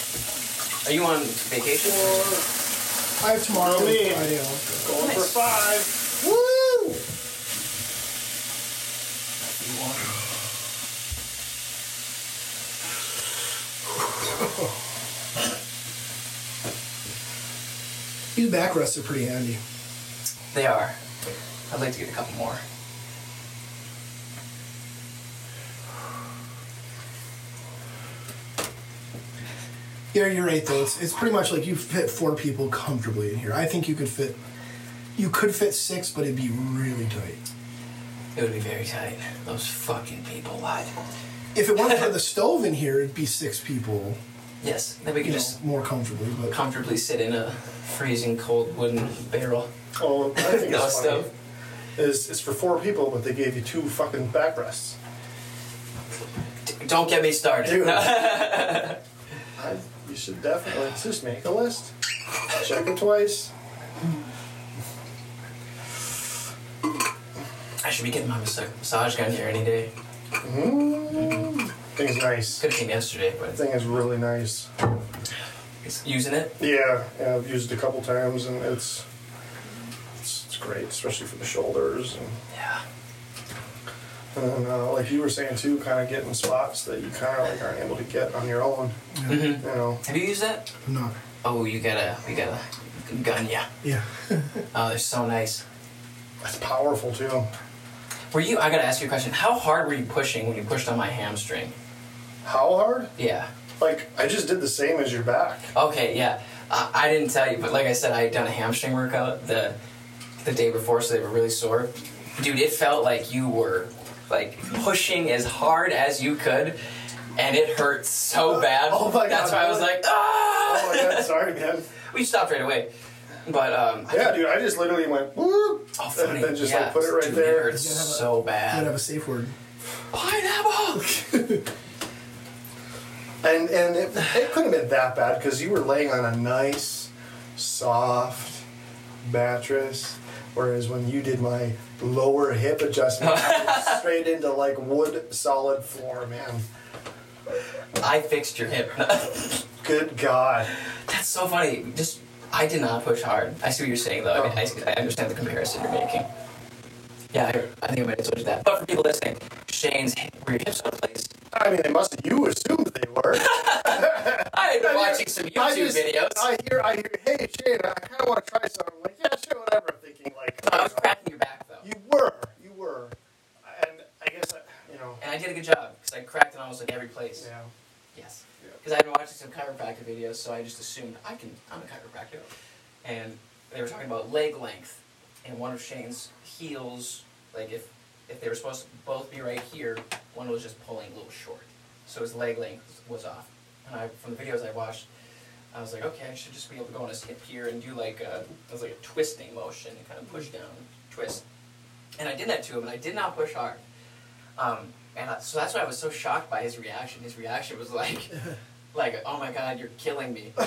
Are you on vacation? I have tomorrow and me. Friday off. Going for five. Woo! These back rests are pretty handy. They are. I'd like to get a couple more. Yeah, you're right though. It's, it's pretty much like you fit four people comfortably in here. I think you could fit, you could fit six, but it'd be really tight. It would be very tight. Those fucking people lied. If it weren't for the stove in here, it'd be six people, Yes, then we you could know, just more comfortably. But comfortably sit in a freezing cold wooden barrel. Oh, I think No it's funny. stove. Is it's for four people, but they gave you two fucking backrests. D- don't get me started. Dude. I, you should definitely just make a list. Check it twice. I should be getting my massa- massage gun here any day. Mm. Thing's nice. Could have came yesterday, but Thing is really nice. it's using it. Yeah, yeah, I've used it a couple times, and it's it's, it's great, especially for the shoulders. And, Yeah. And then, uh, like you were saying too, kind of getting spots that you kind of like aren't able to get on your own. hmm You know, Have you used that? I'm. Oh, you gotta, we gotta gun ya. Yeah. Oh, they're so nice. it's powerful too. Were you? I gotta ask you a question. How hard were you pushing when you pushed on my hamstring? How hard? Yeah. Like I just did the same as your back. Okay. Yeah. I, I didn't tell you, but like I said, I had done a hamstring workout the the day before, so they were really sore. Dude, it felt like you were like pushing as hard as you could, and it hurt so bad. Oh my That's why I was like, ah! Oh my god, sorry, man. We stopped right away. But um, I Yeah, dude, I just literally went whoop, Oh, funny. and then just yeah. like put it right Dude, there. It hurts You gotta have a- so You gotta have a safe word. Pineapple. And and it, it couldn't have been that bad because you were laying on a nice, soft mattress, whereas when you did my lower hip adjustment, straight into like wood solid floor, man. I fixed your hip. Good God. That's so funny. Just I did not push hard. I see what you're saying though. I, mean, I, oh. I understand the comparison you're making. Yeah, I, I think I might have told you that. But for people listening, Shane's were your hips out of place. I mean, they must have. You assumed they were. I've been I watching some I YouTube just- videos. I hear, I hear. Hey, Shane, I kind of want to try something. I'm like, yeah, sure, whatever. I'm thinking like, No, I was cracking your back though, you were, you were, and I guess I, you know, and I did a good job because I cracked it almost like every place. yeah. Yes. Yeah. because I've been watching some chiropractic videos, so I just assumed I can. I'm a chiropractor, and they were talking about leg length, and one of Shane's heels, like if if they were supposed to both be right here, one was just pulling a little short, so his leg length was off. And I, from the videos I watched, I was like, okay, I should just be able to go on his hip here and do like a, it was like a twisting motion and kind of push down, twist. And I did that to him, and I did not push hard. Um, and I, so that's why I was so shocked by his reaction. His reaction was like, like, oh my god, you're killing me.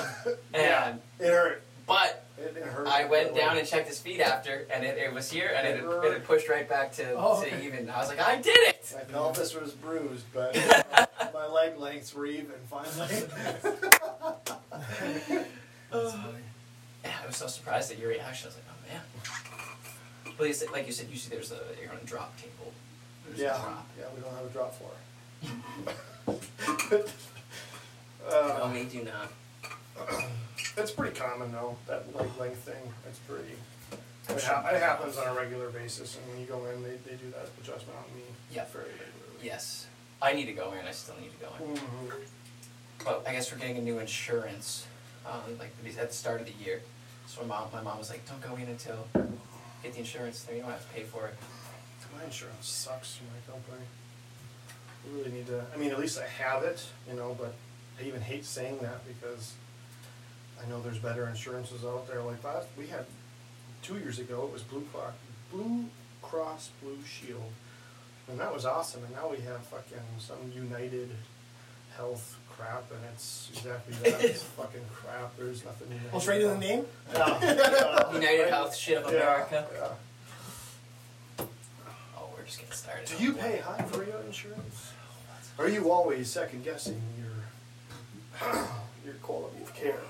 And Yeah. It hurt. But It, it hurt. I went down and checked his feet after, and it, it was here, and it, it, had pushed right back to, Oh, to even. I was like, I did it. My pelvis was bruised, but uh, my leg lengths were even finally. Yeah, I was so surprised at your reaction. I was like, oh man. But you said, like you said, usually there's a you're on a drop table. There's yeah, a drop. yeah, we don't have a drop floor. No, uh, we do not. it's pretty common though, that leg length thing. It's pretty. It, ha- it happens on a regular basis, and when you go in, they, they do that adjustment on me Yeah. very regularly. Yes, I need to go in. I still need to go in. Mhm. But I guess we're getting a new insurance, um, like at the start of the year. So my mom, my mom was like, "Don't go in until get the insurance. Then you don't have to pay for it." My insurance sucks from my company. We really need to, I mean, at least I have it, you know, but I even hate saying that because I know there's better insurances out there like that. We had, two years ago, it was Blue Cross, Blue Cross Blue Shield. And that was awesome, and now we have fucking some United Health crap, and it's exactly that, it's fucking crap, there's nothing. Well, it's right in the name. Yeah, yeah, United right? Health shit of Yeah, America. yeah. Oh, we're just getting started. Do you pay high for your insurance? Are you always second guessing your your quality of care?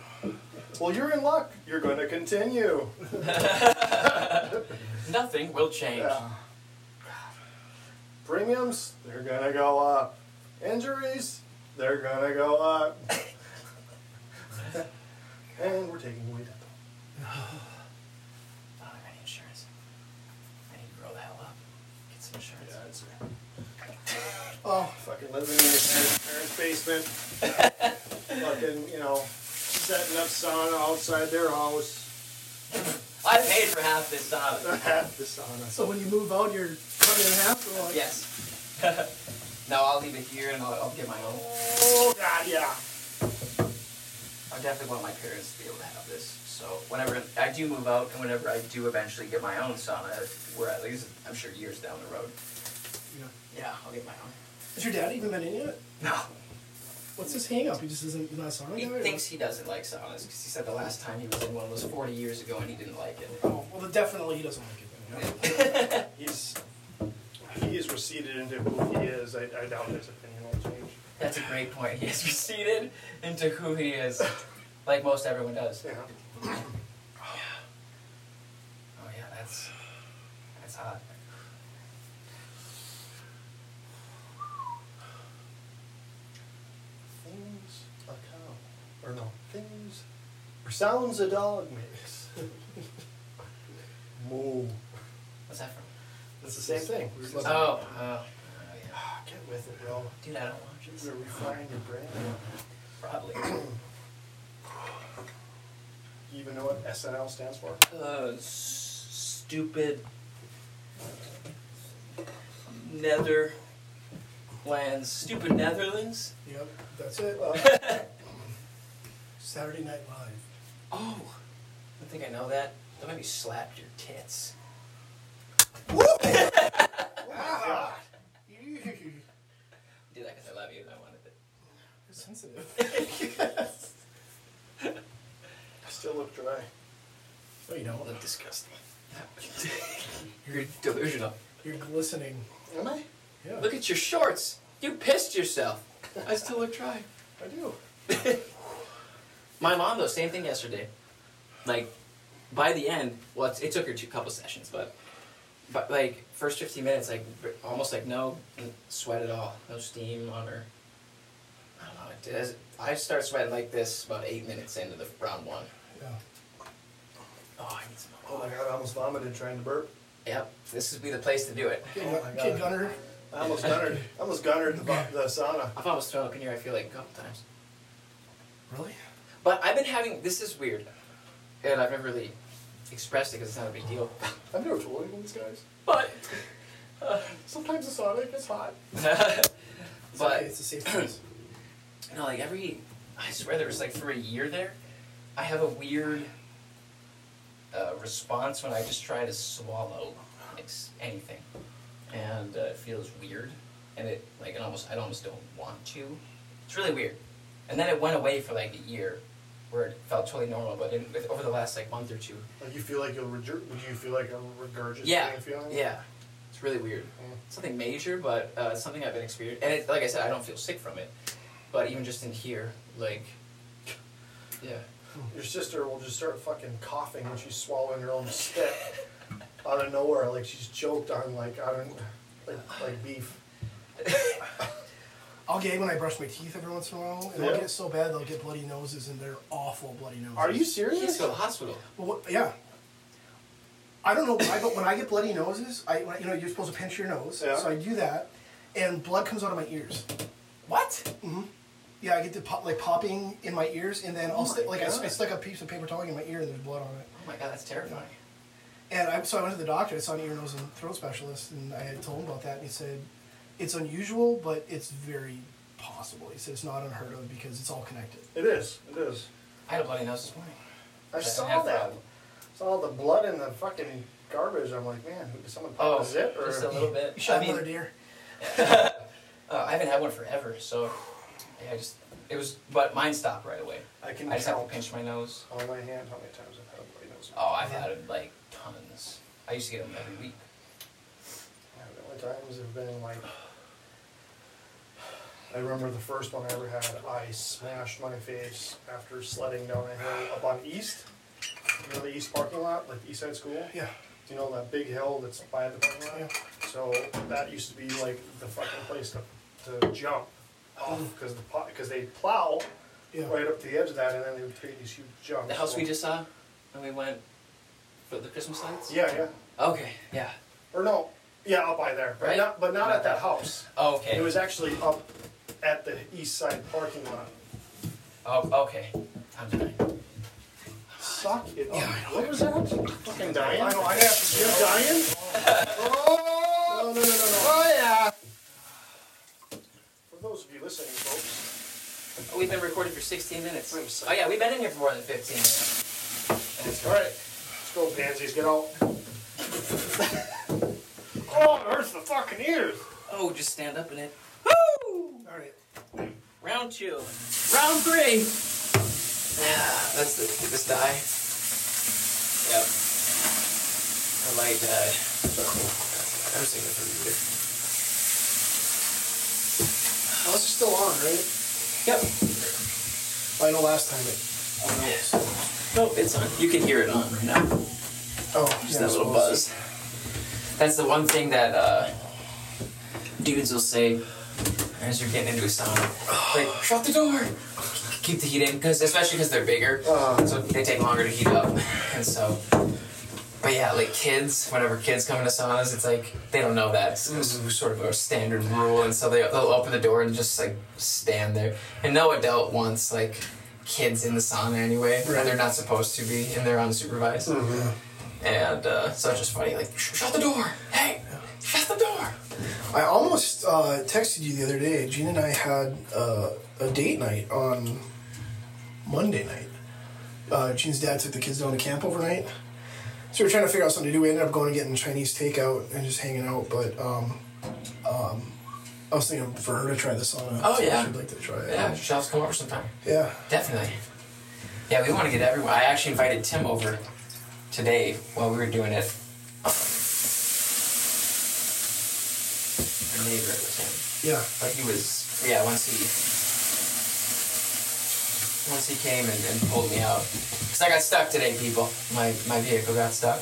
Well, you're in luck. You're going to continue. Nothing will change. Yeah. Premiums, they're gonna go up. Injuries, they're gonna go up. and we're taking away dental. I need insurance. I need to grow the hell up. Get some insurance. Yeah, oh, fucking living in your parents' basement. fucking, you know, setting up sauna outside their house. I paid for half this sauna. Half the sauna. So when you move out, you're cut in half. Or like, Yes. no, I'll leave it here and I'll, I'll get my own. Oh god, yeah. I definitely want my parents to be able to have this. So whenever I do move out and whenever I do eventually get my own sauna, we're at least I'm sure years down the road. Yeah. Yeah, I'll get my own. Has your dad even been in yet? No, What's his hang up? He just isn't he's not a sauna he guy? or- thinks he doesn't like saunas because he said the last time he was in one was 40 years ago and he didn't like it. Oh, well, then definitely he doesn't like it. Then, yeah. He's he is receded into who he is. I, I doubt his opinion will change. That's a great point. He has receded into who he is, like most everyone does. Yeah. Yeah, that's that's hot. Things a cow. Or no, things or sounds a dog makes. Moo. What's that from? That's the same thing. We're Oh, oh, oh yeah. Ah, Get with it, bro. Dude, I don't watch it. We're refining your brain. Probably. You even know what SNL stands for? Uh, s- stupid Netherlands. Stupid Netherlands? Yep, that's it. Uh, Saturday Night Live. Oh, I think I know that. That made me slap your tits. ah, You're Do that because I love you and I wanted it. You're sensitive. I still look dry. No, you don't. Look disgusting. You're delusional. You're glistening. Am I? Yeah. Look at your shorts. You pissed yourself. I still look dry. I do. My mom, though, same thing yesterday. Like, by the end, well, it, it took her two couple sessions, but, but like first fifteen minutes, like almost like no sweat at all, no steam on her. I don't know. It does, I start sweating like this about eight minutes into the round one. Yeah. Oh, I need some. Oh my god, I almost vomited trying to burp. Yep, this would be the place to do it. Kid, Oh my Kid Gunner. I almost gunnered. I almost gunnered the, vo- the sauna. I've almost thrown up in here. I feel like a couple times. Really? But I've been having. This is weird, and I've never really expressed it because it's not a big deal. I've never told anyone these guys. But, Sometimes the Sonic is hot. It's but okay, it's a safe place. no, like every. I swear there was like for a year there, I have a weird uh, response when I just try to swallow like anything, and uh, it feels weird, and it like it almost I almost don't want to. It's really weird, and then it went away for like a year, where it felt totally normal. But in, with, over the last like month or two, Like you feel like you'll would you feel like a regurgitating yeah, feeling? yeah, it's really weird. Mm. Something major, but uh, something I've been experiencing, and it, like I said, I don't feel sick from it, but even just in here, like, yeah. Your sister will just start fucking coughing when she's swallowing her own spit out of nowhere, like she's choked on like I don't like like beef. I'll get when I brush my teeth every once in a while, and Yeah. I'll get so bad they'll get bloody noses, and they're awful bloody noses. Are you He has serious? to go to the hospital. Well, what, yeah. I don't know when I, go, when I get bloody noses. I when, you know you're supposed to pinch your nose, Yeah. so I do that, and blood comes out of my ears. What? Mm-hmm. Yeah, I get the pop, like popping in my ears, and then Oh I'll my stick like I, God. I stick a piece of paper towel in my ear, and there's blood on it. Oh my god, that's terrifying. And I, so I went to the doctor. I saw an ear, nose, and throat specialist, and I had told him about that, and he said it's unusual, but it's very possible. He said it's not unheard of because it's all connected. It is. It is. I had a bloody nose this morning. I I saw have that. that. Saw the blood in the fucking garbage. I'm like, man, did someone pop a zip or? Oh, just a little bit. You shot I mean, another deer. uh, I haven't had one forever, so yeah, I just it was, but mine stopped right away. I can I just have count to pinch my nose. on my hand how many times I've had a bloody nose. Oh, I've had it like tons. I used to get them every week. Yeah, the only times have been like. I remember the first one I ever had. I smashed my face after sledding down a hill up on East. You know the East parking lot, like East Side School. Yeah. Do you know that big hill that's by the parking lot? Yeah. So that used to be like the fucking place to, to jump off mm. because the because they plow Yeah. right up to the edge of that and then they would create these huge jumps. The house we just saw when we went for the Christmas lights. Yeah, yeah. Okay. Yeah. Or no, yeah, up by there, but Right? not but not Not at that that. house. Oh, okay. It was actually up at the east side parking lot. Oh, okay. I'm dying. Suck it Yeah, up. I know. What was that? Fucking dying? I know. I have to. You're dying? Oh no no no no no! Oh yeah. For those of you listening, folks. Oh, we've been recording for 16 minutes. Wait. Oh yeah, we've been in here for more than 15 minutes. That's All right, let's go, pansies. Get out. oh, it hurts the fucking ears. Oh, just stand up in it. All right. Round two. Round three. Yeah, that's the this die. Yep. I light died. I was thinking for you. Oh, this is still on, right? Yep. I know last time it. Oh, no, it's on. You can hear it on right now. Oh, Just yeah, that little buzz. That's the one thing that uh, dudes will say as you're getting into a sauna. Like, shut the door. Keep the heat in, because especially because they're bigger, Uh. so they take longer to heat up, and so. But yeah, like kids, whenever kids come into saunas, it's like they don't know that it's, it's sort of a standard rule, and so they they'll open the door and just like stand there. And no adult wants like kids in the sauna anyway, Right. and they're not supposed to be, and they're unsupervised. And uh, so it's just funny, like, shut the door! Hey! Shut the door! I almost uh, texted you the other day. Gene and I had uh, a date night on Monday night. Uh, Gene's dad took the kids down to camp overnight. So we were trying to figure out something to do. We ended up going and getting Chinese takeout and just hanging out. But um, um, I was thinking for her to try the sauna. Oh, so yeah. She'd like to try it. Yeah, Shell's come over sometime. Yeah. Definitely. Yeah, we want to get everyone. I actually invited Tim over today while we were doing it. It was him. Yeah. But he was, yeah, once he, once he came and, and pulled me out. Because I got stuck today, people. My, my vehicle got stuck.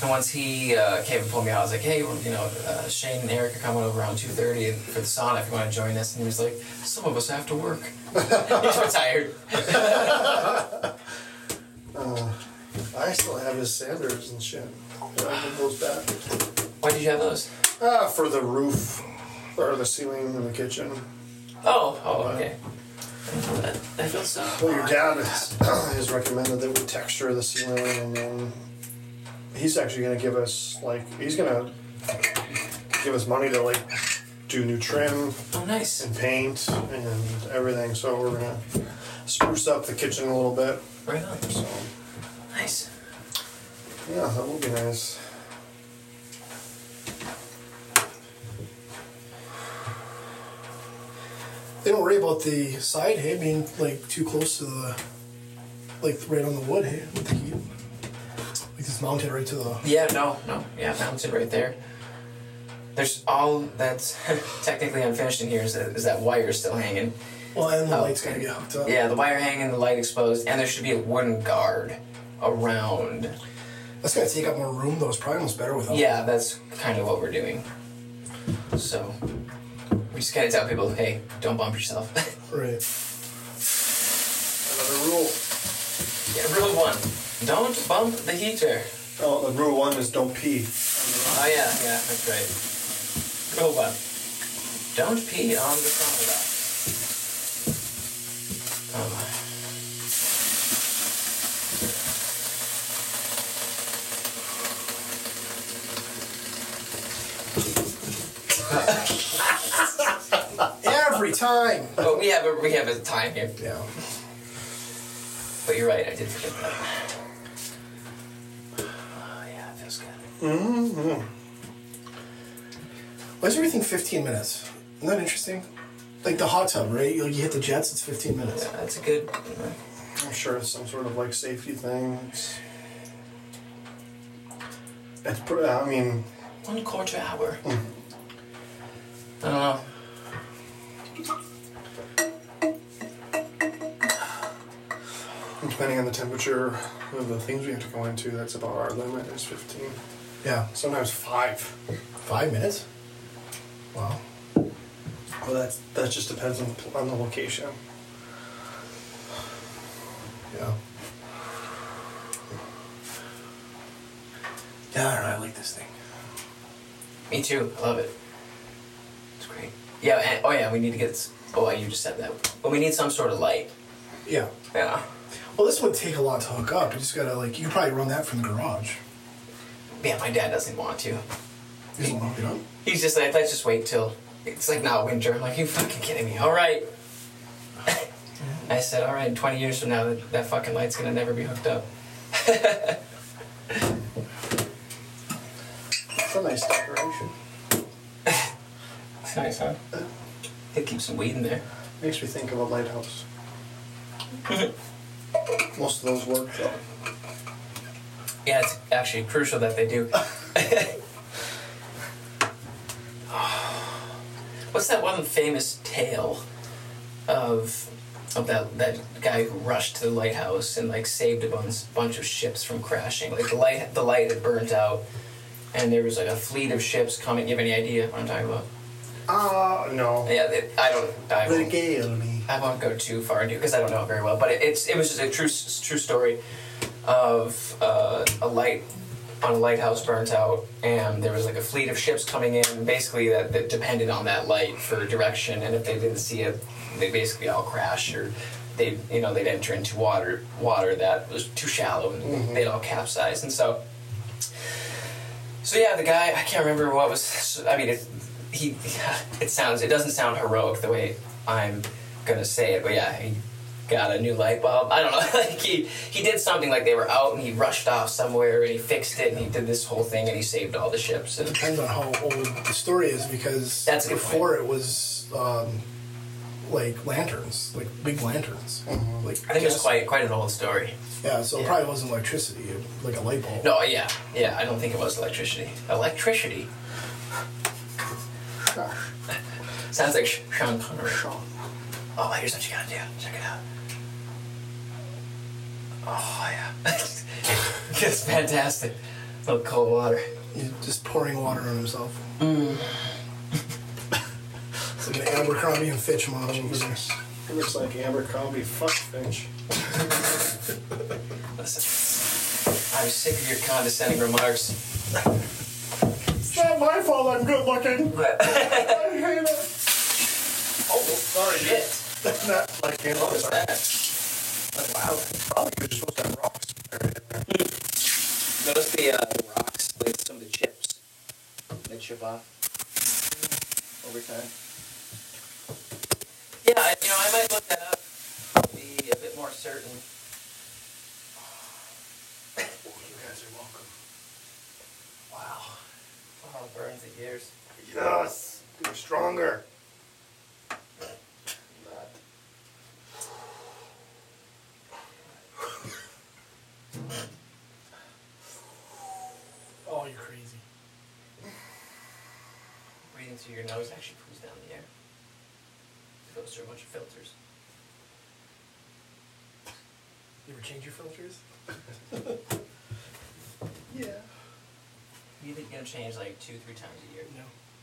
And once he uh, came and pulled me out, I was like, hey, well, you know, uh, Shane and Eric are coming over around 2.30 for the sauna if you want to join us. And he was like, some of us have to work. He's retired. I still have his Sanders and shit. I those back. Why did you have those? Ah, for the roof or the ceiling in the kitchen. Oh, oh, okay. That, that feels so. Well, your dad has, has recommended that we texture the ceiling, and then he's actually gonna give us like he's gonna give us money to like do new trim Oh, nice. and paint and everything. So we're gonna spruce up the kitchen a little bit. Right on. So Nice. yeah, that will be nice. They don't worry about the side, hey, being like too close to the, like right on the wood, hey, with the heat. Like it's mounted right to the. Yeah, no, no. Yeah, mounted right there. There's all that's technically unfinished in here is that, is that wire still hanging. Well, and the oh, light's okay. gotta get hooked up. Yeah, the wire hanging, the light exposed, and there should be a wooden guard around. That's gonna take up more room though. It's probably almost better without. Yeah, that's kind of what we're doing. So we just gotta tell people, hey, don't bump yourself. Right. Another rule. yeah, rule one: don't bump the heater. Oh, the rule one is don't pee. Oh yeah, yeah, that's right. Rule one: don't pee on the sauna dock. Um, Every time. but we have a we have a time here. Yeah. But you're right, I did forget that. Oh yeah, it feels good. Mm-hmm. Why is everything 15 minutes? Isn't that interesting? Like the hot tub, right? You, you hit the jets, it's 15 minutes. Yeah, that's a good. I'm sure it's some sort of like safety thing. It's, it's pr- I mean, One quarter hour. Hmm. I don't know. depending on the temperature of the things we have to go into, that's about our limit is 15. Yeah. Sometimes five. Five minutes? Wow. Well, that's that just depends on the, on the location. Yeah. Yeah, I don't know. I like this thing. Me too. I love it. It's great. Yeah. And, oh yeah, we need to get. s- Oh, you just said that. But we need some sort of light. Yeah. Yeah. Well, this would take a lot to hook up. You just gotta like, you could probably run that from the garage. Yeah. My dad doesn't want to. You just want to hook it up. He's just like, let's just wait till it's like now winter. I'm like, you fucking kidding me? All right. I said, all right. 20 years from now, that, that fucking light's gonna never be hooked up. It's a nice decoration. Nice, huh? It keeps some weed in there. Makes me think of a lighthouse. Most of those work though. Yeah, it's actually crucial that they do. What's that one famous tale of of that that guy who rushed to the lighthouse and like saved a bunch bunch of ships from crashing? Like the light the light had burnt out, and there was like a fleet of ships coming. You have any idea what I'm talking about? Ah, no. Yeah, they, I don't. I won't, Regale me. I won't go too far into because I don't know it very well. But it, it's it was just a true true story of uh, a light on a lighthouse burnt out, and there was like a fleet of ships coming in, basically that, that depended on that light for direction. And if they didn't see it, they basically all crash or they you know they'd enter into water water that was too shallow and they'd all capsize. And so so yeah, the guy I can't remember what was. I mean, it, he it sounds it doesn't sound heroic the way I'm gonna say it, but yeah, he got a new light bulb. I don't know, like he he did something like they were out and he rushed off somewhere and he fixed it and he did this whole thing and he saved all the ships and Depends on how old the story is because That's a good before it was um, like lanterns, like big lanterns. Like Mm-hmm. I think it's quite quite an old story. Yeah, so it probably wasn't electricity, like a light bulb. No, yeah, yeah, I don't think it was electricity. Electricity sounds like Sh- Sean Connery. Oh, here's what you gotta do. Check it out. Oh yeah, it's fantastic. A little cold water. He's just pouring water on himself. Mm. it's like an Abercrombie and Fitch model over there. It looks like Abercrombie fuck Finch. Listen, I'm sick of your condescending remarks. It's not my fault I'm good looking. I hate it. Oh, sorry. Shit. Not like came up with that. that? Wow. Probably you're supposed to have rocks buried in there. Notice the uh, rocks, like some of the chips. They chip off over time. Yeah, I- you know, I might look that up. Be a bit more certain. You guys are welcome. Wow. Oh, it burns the ears. Yes. Getting stronger. Oh, you're crazy. Breathing through your nose actually cools down the air. It goes through a bunch of filters. You ever change your filters? Yeah. You think you're gonna change like two, three times a year. No.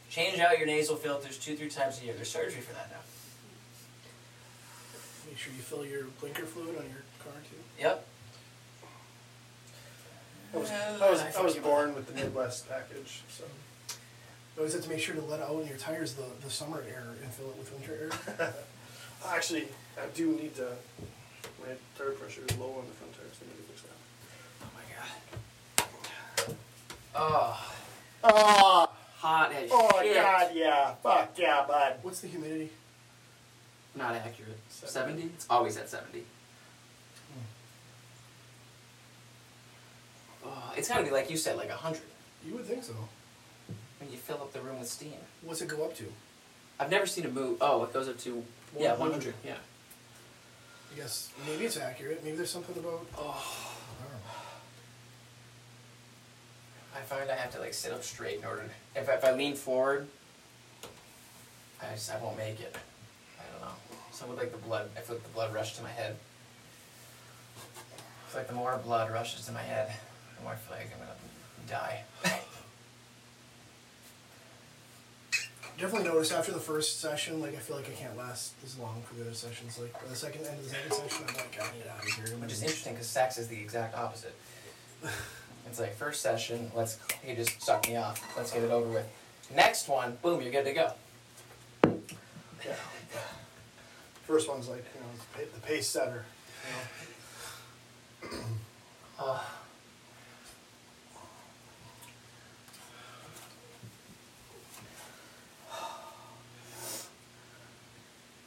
Change out your nasal filters two, three times a year. There's surgery for that now. Make sure you fill your blinker fluid on your car too. Yep. I was, Well, I was, I I was born with the Midwest package, so. I always have to make sure to let out in your tires the, the summer air and fill it with winter air. Actually, I do need to. My tire pressure is low on the front tires. I need to fix that. Oh Oh. Oh, hot as oh shit. God, yeah. Fuck yeah, bud. What's the humidity? Not accurate. Seventy. 70? It's always at 70. Oh, it's gotta be like you said, like 100 You would think so. when you fill up the room with steam. What's it go up to? I've never seen a move. Oh, it goes up to yeah, 100. Yeah. I guess maybe it's accurate. Maybe there's something about. Oh, I don't know. I find I have to like sit up straight in order. To, if if I lean forward, I just I won't make it. I don't know. Some with like the blood, I feel like the blood rush to my head. It's like the more blood rushes to my head, the more I feel like I'm gonna die. Definitely noticed after the first session, like I feel like I can't last as long for the other sessions. Like by the second end of the second session, I'm like, I need out of here. Which is interesting because sex is the exact opposite. It's like first session, let's he just suck me off. Let's get it over with. Next one, boom, you're good to go. Yeah. First one's like, you know, the pace setter. You know. Uh,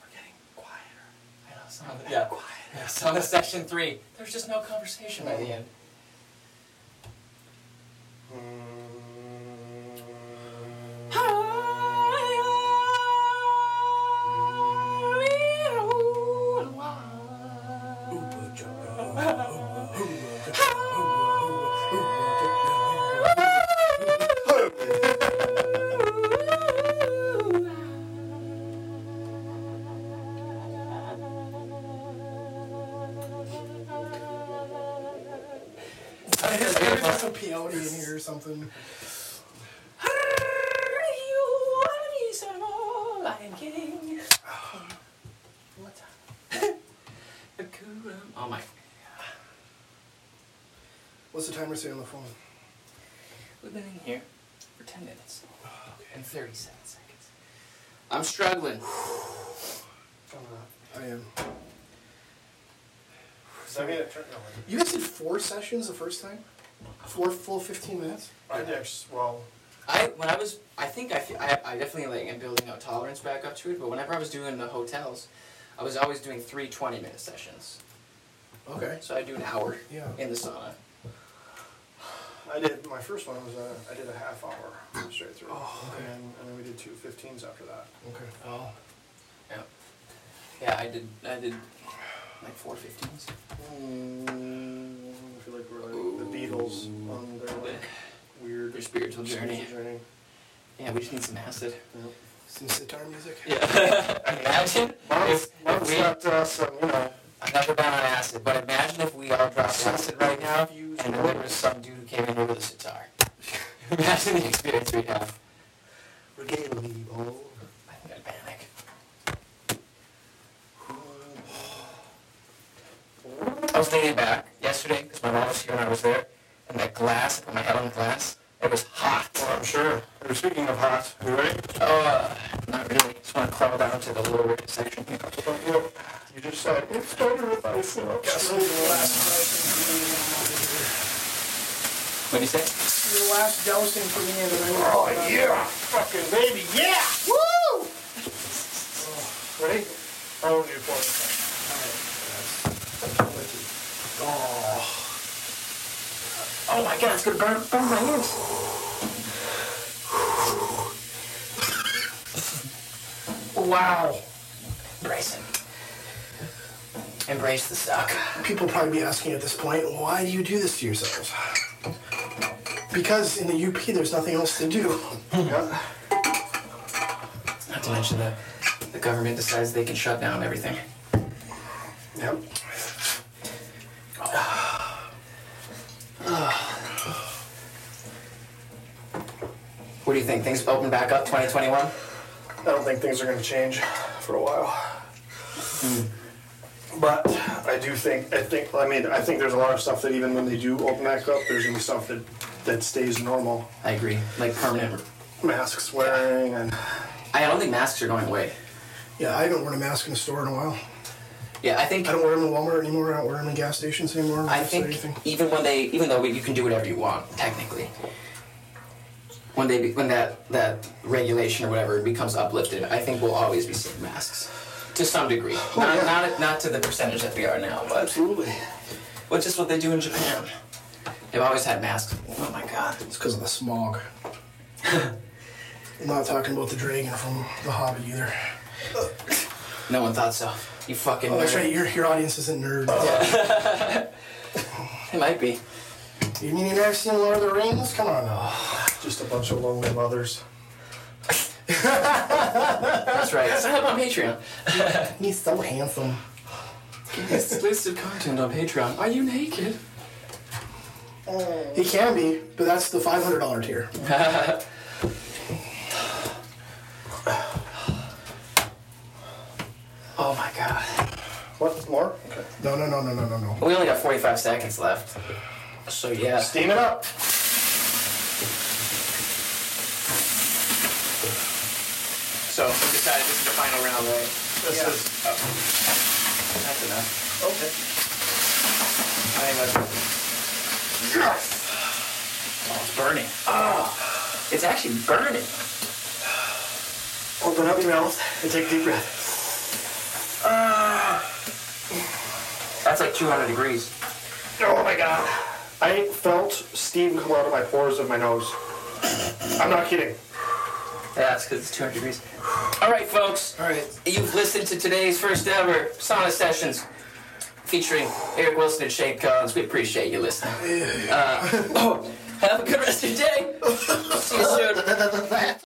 We're getting quieter. I know, some of the, yeah. yeah, some of section three, there's just no conversation by the end. There's in here or something. Oh my. What's the timer say on the phone? We've been in here for 10 minutes and 37 seconds. I'm struggling. I am. Does that mean it turned? No, You guys did four sessions the first time? Four full 15 minutes? I did. Well, I when I was I think I, fe- I I definitely like am building out tolerance back up to it. But whenever I was doing the hotels, I was always doing three 20 minute sessions. Okay. So I do an hour Yeah. in the sauna. I did. My first one was uh, I did a half hour straight through, Oh, okay. and, then, and then we did two 15s after that. Okay. Oh. Yeah. Yeah, I did I did like four 15s. Mm, I feel like we're like the Beatles on their like weird Their spiritual journey. journey. Yeah, we just need some acid. Some sitar music? Yeah. Imagine if, if mom's we, got uh, some, you know. I've never been on acid, but imagine if we all dropped acid right now and then there was some dude who came in here with a sitar. imagine the experience we'd have. Regale me, oh. I think I'd panic. I was leaning back yesterday because my mom was here when I was there, and that glass, I put my head on the glass, it was hot. Well, I'm sure. We're speaking of hot. You ready? Oh, uh, not really. just want to crawl down to the lower section here. You just said it's better if I sit up straight. What do you say? Your last dousing for me and then I Oh yeah, fucking baby, yeah! Woo! Ready? I'll do for Oh my god, it's gonna burn, burn my hands. Wow. Embrace it. Embrace the suck. People probably be asking at this point, why do you do this to yourselves? Because in the UP, there's nothing else to do. Yeah. Not to mention that the government decides they can shut down everything. Yep. What do you think? Things open back up 2021? I don't think things are going to change for a while. Hmm. But I do think, I think, I mean, I think there's a lot of stuff that even when they do open back up, there's going to be stuff that, that stays normal. I agree. Like permanent. Masks wearing and. I don't think masks are going away. Yeah, I haven't worn a mask in a store in a while. Yeah, I think I don't wear them in Walmart anymore. I don't wear them in gas stations anymore. I think even when they, even though you can do whatever you want technically, when they when that that regulation or whatever becomes uplifted, I think we'll always be seeing masks to some degree. Oh, not, yeah. not not to the percentage that we are now, but Absolutely. which is what they do in Japan. They've always had masks. Oh my god. It's because of the smog. I'm not talking about the dragon from The Hobbit either. No one thought so. You fucking. Oh, that's nerd. right. Your, your audience isn't nerd. It might be. You mean you've never seen Lord of the Rings? Come on now. Just a bunch of lonely mothers. That's right. Sign up on Patreon. He's so handsome. Exclusive content on Patreon. Are you naked? He can be, but that's the $500 tier. Oh my god. What? More? Okay. No, no, no, no, no, no, no. We only got 45 seconds left. So yeah. Steam it up. So we decided this is the final round, right? This Yeah. is. Oh, that's enough. Okay. I think that's. Oh, it's burning. Oh, it's actually burning. Open up your mouth and take a deep breath. That's like 200 degrees. Oh my god. I felt steam come out of my pores of my nose. I'm not kidding. Yeah, that's because it's 200 degrees. All right, folks. All right. You've listened to today's first ever sauna sessions featuring Eric Wilson and Shane Collins. We appreciate you listening. Uh, oh, have a good rest of your day. See you soon.